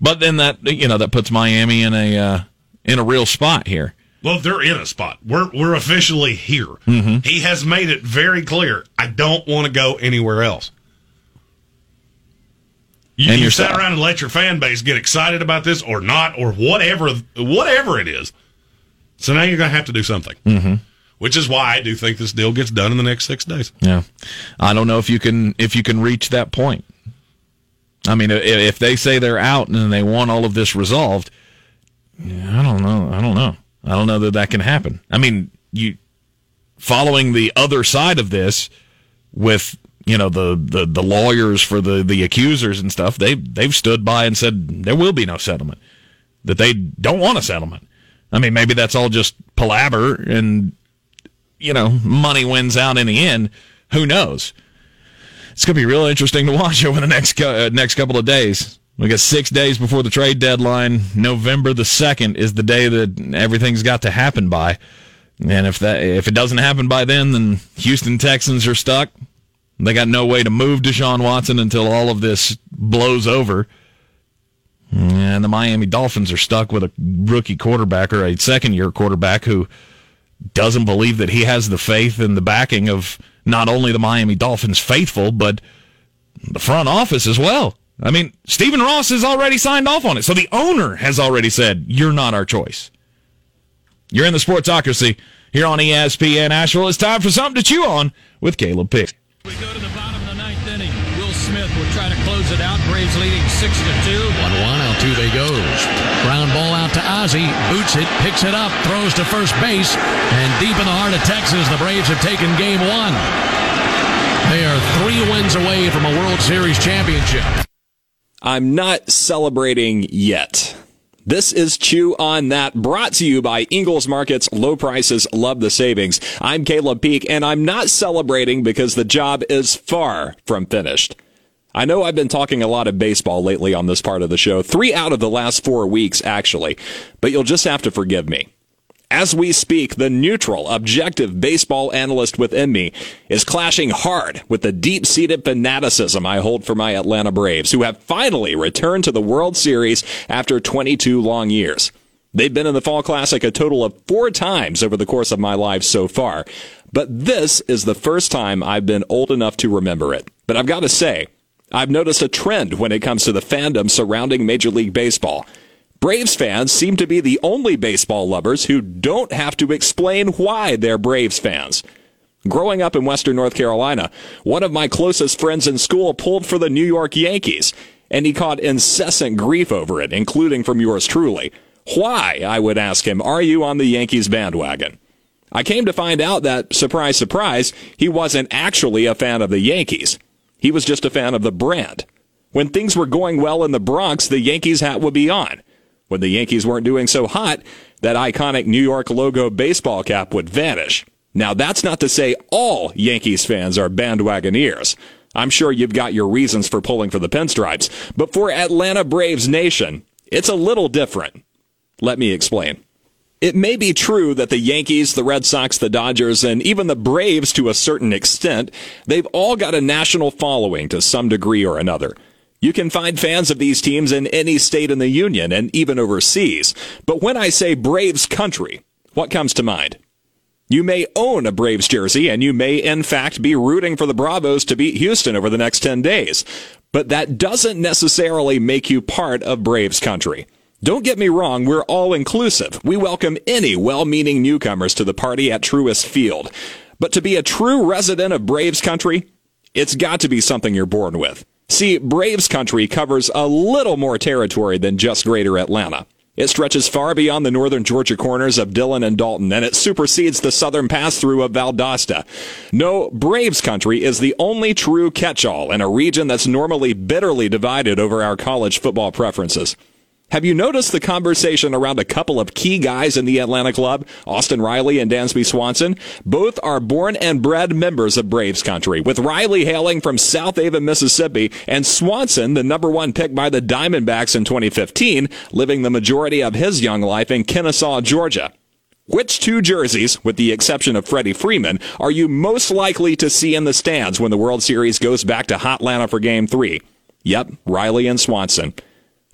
But then that you know that puts Miami in a uh, in a real spot here. Well, they're in a spot. We're we're officially here. Mm-hmm. He has made it very clear. I don't want to go anywhere else. You, And you sat around and let your fan base get excited about this or not or whatever whatever it is. So now you're going to have to do something. Mm-hmm. Which is why I do think this deal gets done in the next six days. Yeah, I don't know if you can if you can reach that point. I mean, if, if they say they're out and they want all of this resolved, I don't know. I don't know. I don't know that that can happen. I mean, you following the other side of this with you know the, the, the lawyers for the, the accusers and stuff. They they've stood by and said there will be no settlement. That they don't want a settlement. I mean, maybe that's all just palaver and you know, money wins out in the end. Who knows? It's going to be real interesting to watch over the next uh, next couple of days. We got six days before the trade deadline. November the second is the day that everything's got to happen by. And if that if it doesn't happen by then, then Houston Texans are stuck. They got no way to move Deshaun Watson until all of this blows over. And the Miami Dolphins are stuck with a rookie quarterback or a second year quarterback who doesn't believe that he has the faith and the backing of not only the Miami Dolphins faithful, but the front office as well. I mean, Stephen Ross has already signed off on it. So the owner has already said, you're not our choice. You're in the Sportsocracy here on ESPN Asheville. It's time for something to chew on with Caleb Pick. We go to the bottom of the ninth inning. Will Smith will try to close it out. Braves leading six to two. One one, Altuve goes. Ground ball out to Ozzie. Boots it, picks it up, throws to first base, and deep in the heart of Texas, the Braves have taken game one. They are three wins away from a World Series championship. I'm not celebrating yet. This is Chew on That, brought to you by Ingles Markets. Low prices, love the savings. I'm Caleb Peak, and I'm not celebrating because the job is far from finished. I know I've been talking a lot of baseball lately on this part of the show, three out of the last four weeks, actually, but you'll just have to forgive me. As we speak, the neutral, objective baseball analyst within me is clashing hard with the deep seated fanaticism I hold for my Atlanta Braves, who have finally returned to the World Series after 22 long years. They've been in the Fall Classic a total of four times over the course of my life so far, but this is the first time I've been old enough to remember it. But I've got to say, I've noticed a trend when it comes to the fandom surrounding Major League Baseball. Braves fans seem to be the only baseball lovers who don't have to explain why they're Braves fans. Growing up in Western North Carolina, one of my closest friends in school pulled for the New York Yankees, and he caught incessant grief over it, including from yours truly. Why, I would ask him, are you on the Yankees bandwagon? I came to find out that, surprise, surprise, he wasn't actually a fan of the Yankees. He was just a fan of the brand. When things were going well in the Bronx, the Yankees hat would be on. When the Yankees weren't doing so hot, that iconic New York logo baseball cap would vanish. Now, that's not to say all Yankees fans are bandwagoneers. I'm sure you've got your reasons for pulling for the pinstripes, but for Atlanta Braves Nation, it's a little different. Let me explain. It may be true that the Yankees, the Red Sox, the Dodgers, and even the Braves to a certain extent, they've all got a national following to some degree or another. You can find fans of these teams in any state in the Union and even overseas. But when I say Braves country, what comes to mind? You may own a Braves jersey and you may in fact be rooting for the Bravos to beat Houston over the next 10 days. But that doesn't necessarily make you part of Braves country. Don't get me wrong, we're all inclusive. We welcome any well-meaning newcomers to the party at Truist Field. But to be a true resident of Braves country, it's got to be something you're born with. See, Braves country covers a little more territory than just greater Atlanta. It stretches far beyond the northern Georgia corners of Dillon and Dalton, and it supersedes the southern pass-through of Valdosta. No, Braves country is the only true catch-all in a region that's normally bitterly divided over our college football preferences. Have you noticed the conversation around a couple of key guys in the Atlanta club, Austin Riley and Dansby Swanson? Both are born and bred members of Braves country, with Riley hailing from South Southaven, Mississippi, and Swanson, the number one pick by the Diamondbacks in 2015, living the majority of his young life in Kennesaw, Georgia. Which two jerseys, with the exception of Freddie Freeman, are you most likely to see in the stands when the World Series goes back to Hotlanta for Game 3? Yep, Riley and Swanson.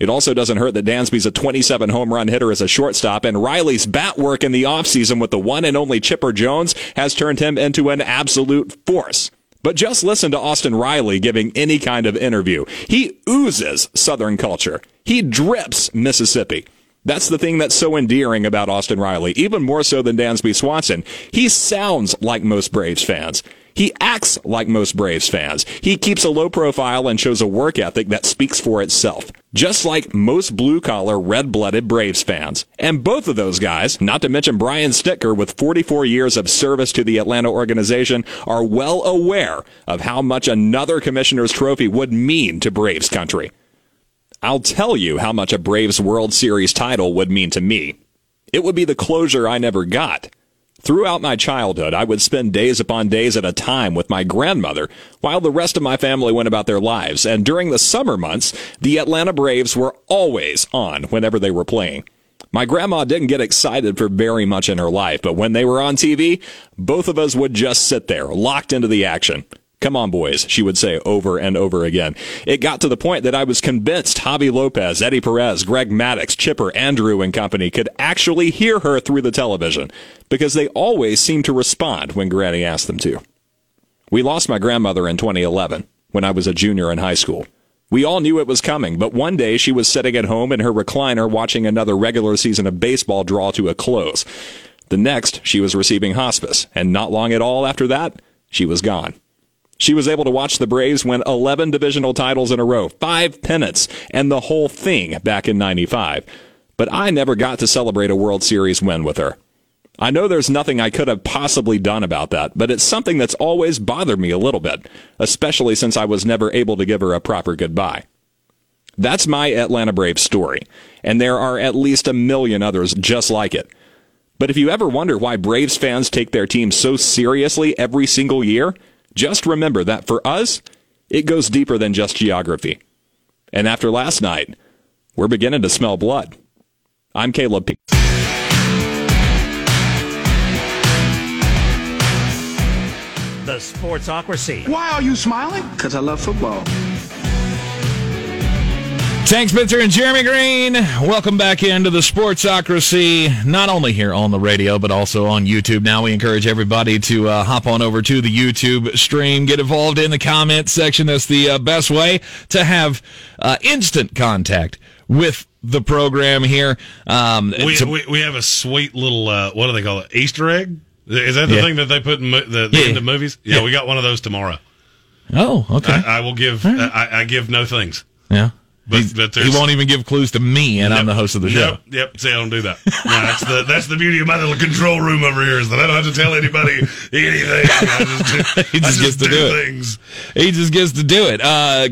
It also doesn't hurt that Dansby's a 27 home run hitter as a shortstop, and Riley's bat work in the offseason with the one and only Chipper Jones has turned him into an absolute force. But just listen to Austin Riley giving any kind of interview. He oozes Southern culture. He drips Mississippi. That's the thing that's so endearing about Austin Riley, even more so than Dansby Swanson. He sounds like most Braves fans. He acts like most Braves fans. He keeps a low profile and shows a work ethic that speaks for itself. Just like most blue collar, red blooded Braves fans. And both of those guys, not to mention Brian Snitker with 44 years of service to the Atlanta organization, are well aware of how much another commissioner's trophy would mean to Braves country. I'll tell you how much a Braves World Series title would mean to me. It would be the closure I never got. Throughout my childhood, I would spend days upon days at a time with my grandmother while the rest of my family went about their lives. And during the summer months, the Atlanta Braves were always on whenever they were playing. My grandma didn't get excited for very much in her life, but when they were on TV, both of us would just sit there, locked into the action. Come on, boys, she would say over and over again. It got to the point that I was convinced Javy Lopez, Eddie Perez, Greg Maddux, Chipper, Andruw, and company could actually hear her through the television because they always seemed to respond when Granny asked them to. We lost my grandmother in 2011 when I was a junior in high school. We all knew it was coming, but one day she was sitting at home in her recliner watching another regular season of baseball draw to a close. The next, she was receiving hospice, and not long at all after that, she was gone. She was able to watch the Braves win 11 divisional titles in a row, five pennants, and the whole thing back in 95. But I never got to celebrate a World Series win with her. I know there's nothing I could have possibly done about that, but it's something that's always bothered me a little bit, especially since I was never able to give her a proper goodbye. That's my Atlanta Braves story, and there are at least a million others just like it. But if you ever wonder why Braves fans take their team so seriously every single year, just remember that for us, it goes deeper than just geography. And after last night, we're beginning to smell blood. I'm Caleb P. The Sportsocracy. Why are you smiling? Because I love football. Tank Spencer and Jeremy Green, welcome back into the Sportsocracy, not only here on the radio, but also on YouTube. Now we encourage everybody to uh, hop on over to the YouTube stream, get involved in the comment section. That's the uh, best way to have uh, instant contact with the program here. Um, we, we, we, have a sweet little, uh, what do they call it, Easter egg? Is that the yeah. thing that they put in mo- the, the yeah. end of movies? Yeah, yeah, we got one of those tomorrow. Oh, okay. I, I will give, right. I, I give no things. Yeah. But, but he won't even give clues to me, and I'm the host of the show. Yep, yep. See, I don't do that. No, that's the that's the beauty of my little control room over here is that I don't have to tell anybody anything. I just, do, he just, just gets to do, do things. it. He just gets to do it. Uh,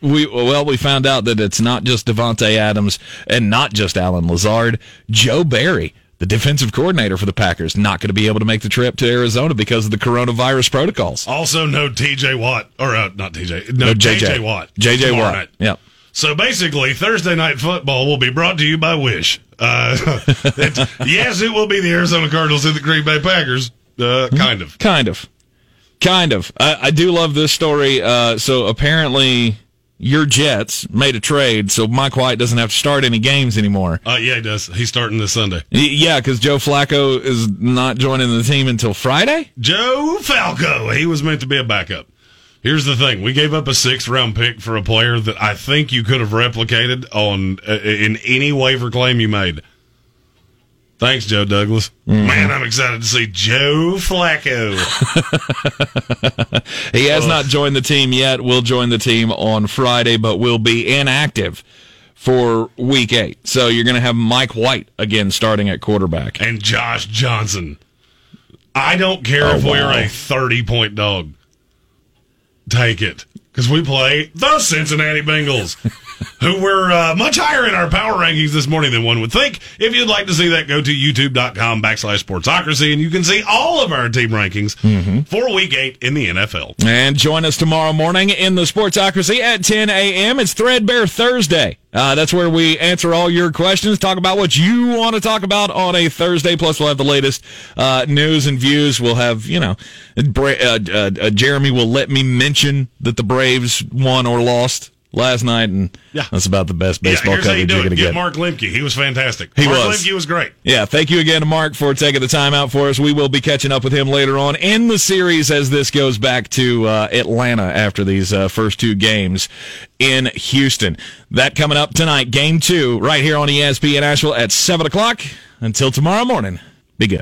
we well, we found out that it's not just Davante Adams and not just Allen Lazard. Joe Barry the defensive coordinator for the Packers, not going to be able to make the trip to Arizona because of the coronavirus protocols. Also, no TJ Watt, or uh, not TJ, no, no JJ, Watt. JJ Watt. Night. Yep. So basically, Thursday night football will be brought to you by Wish. Uh, yes, it will be the Arizona Cardinals and the Green Bay Packers. Uh, kind of. Kind of. Kind of. I, I do love this story. Uh, so apparently, your Jets made a trade, so Mike White doesn't have to start any games anymore. Uh, yeah, he does. He's starting this Sunday. Yeah, because Joe Flacco is not joining the team until Friday. Joe Falco. He was meant to be a backup. Here's the thing: we gave up a sixth round pick for a player that I think you could have replicated on uh, in any waiver claim you made. Thanks, Joe Douglas. Man, I'm excited to see Joe Flacco. He has Ugh. not joined the team yet. Will join the team on Friday, but will be inactive for Week Eight. So you're going to have Mike White again starting at quarterback. and Josh Johnson. I don't care Oh, if we're wow. a 30 point dog. Take it. Because we play the Cincinnati Bengals, who were uh, much higher in our power rankings this morning than one would think. If you'd like to see that, go to youtube.com backslash sportsocracy, and you can see all of our team rankings for week eight in the NFL. And join us tomorrow morning in the Sportsocracy at 10 a.m. It's Threadbare Thursday. Uh, that's where we answer all your questions, talk about what you want to talk about on a Thursday. Plus, we'll have the latest uh, news and views. We'll have, you know, Bra- uh, uh, uh, Jeremy will let me mention that the Braves won or lost last night, and Yeah. that's about the best baseball yeah, here's you coverage you're going to Get. Mark Lemke. He was fantastic. He Mark was. Lemke was great. Yeah, thank you again to Mark for taking the time out for us. We will be catching up with him later on in the series as this goes back to uh, Atlanta after these uh, first two games in Houston. That coming up tonight, game two, right here on ESPN Asheville at 7 o'clock. Until tomorrow morning, be good.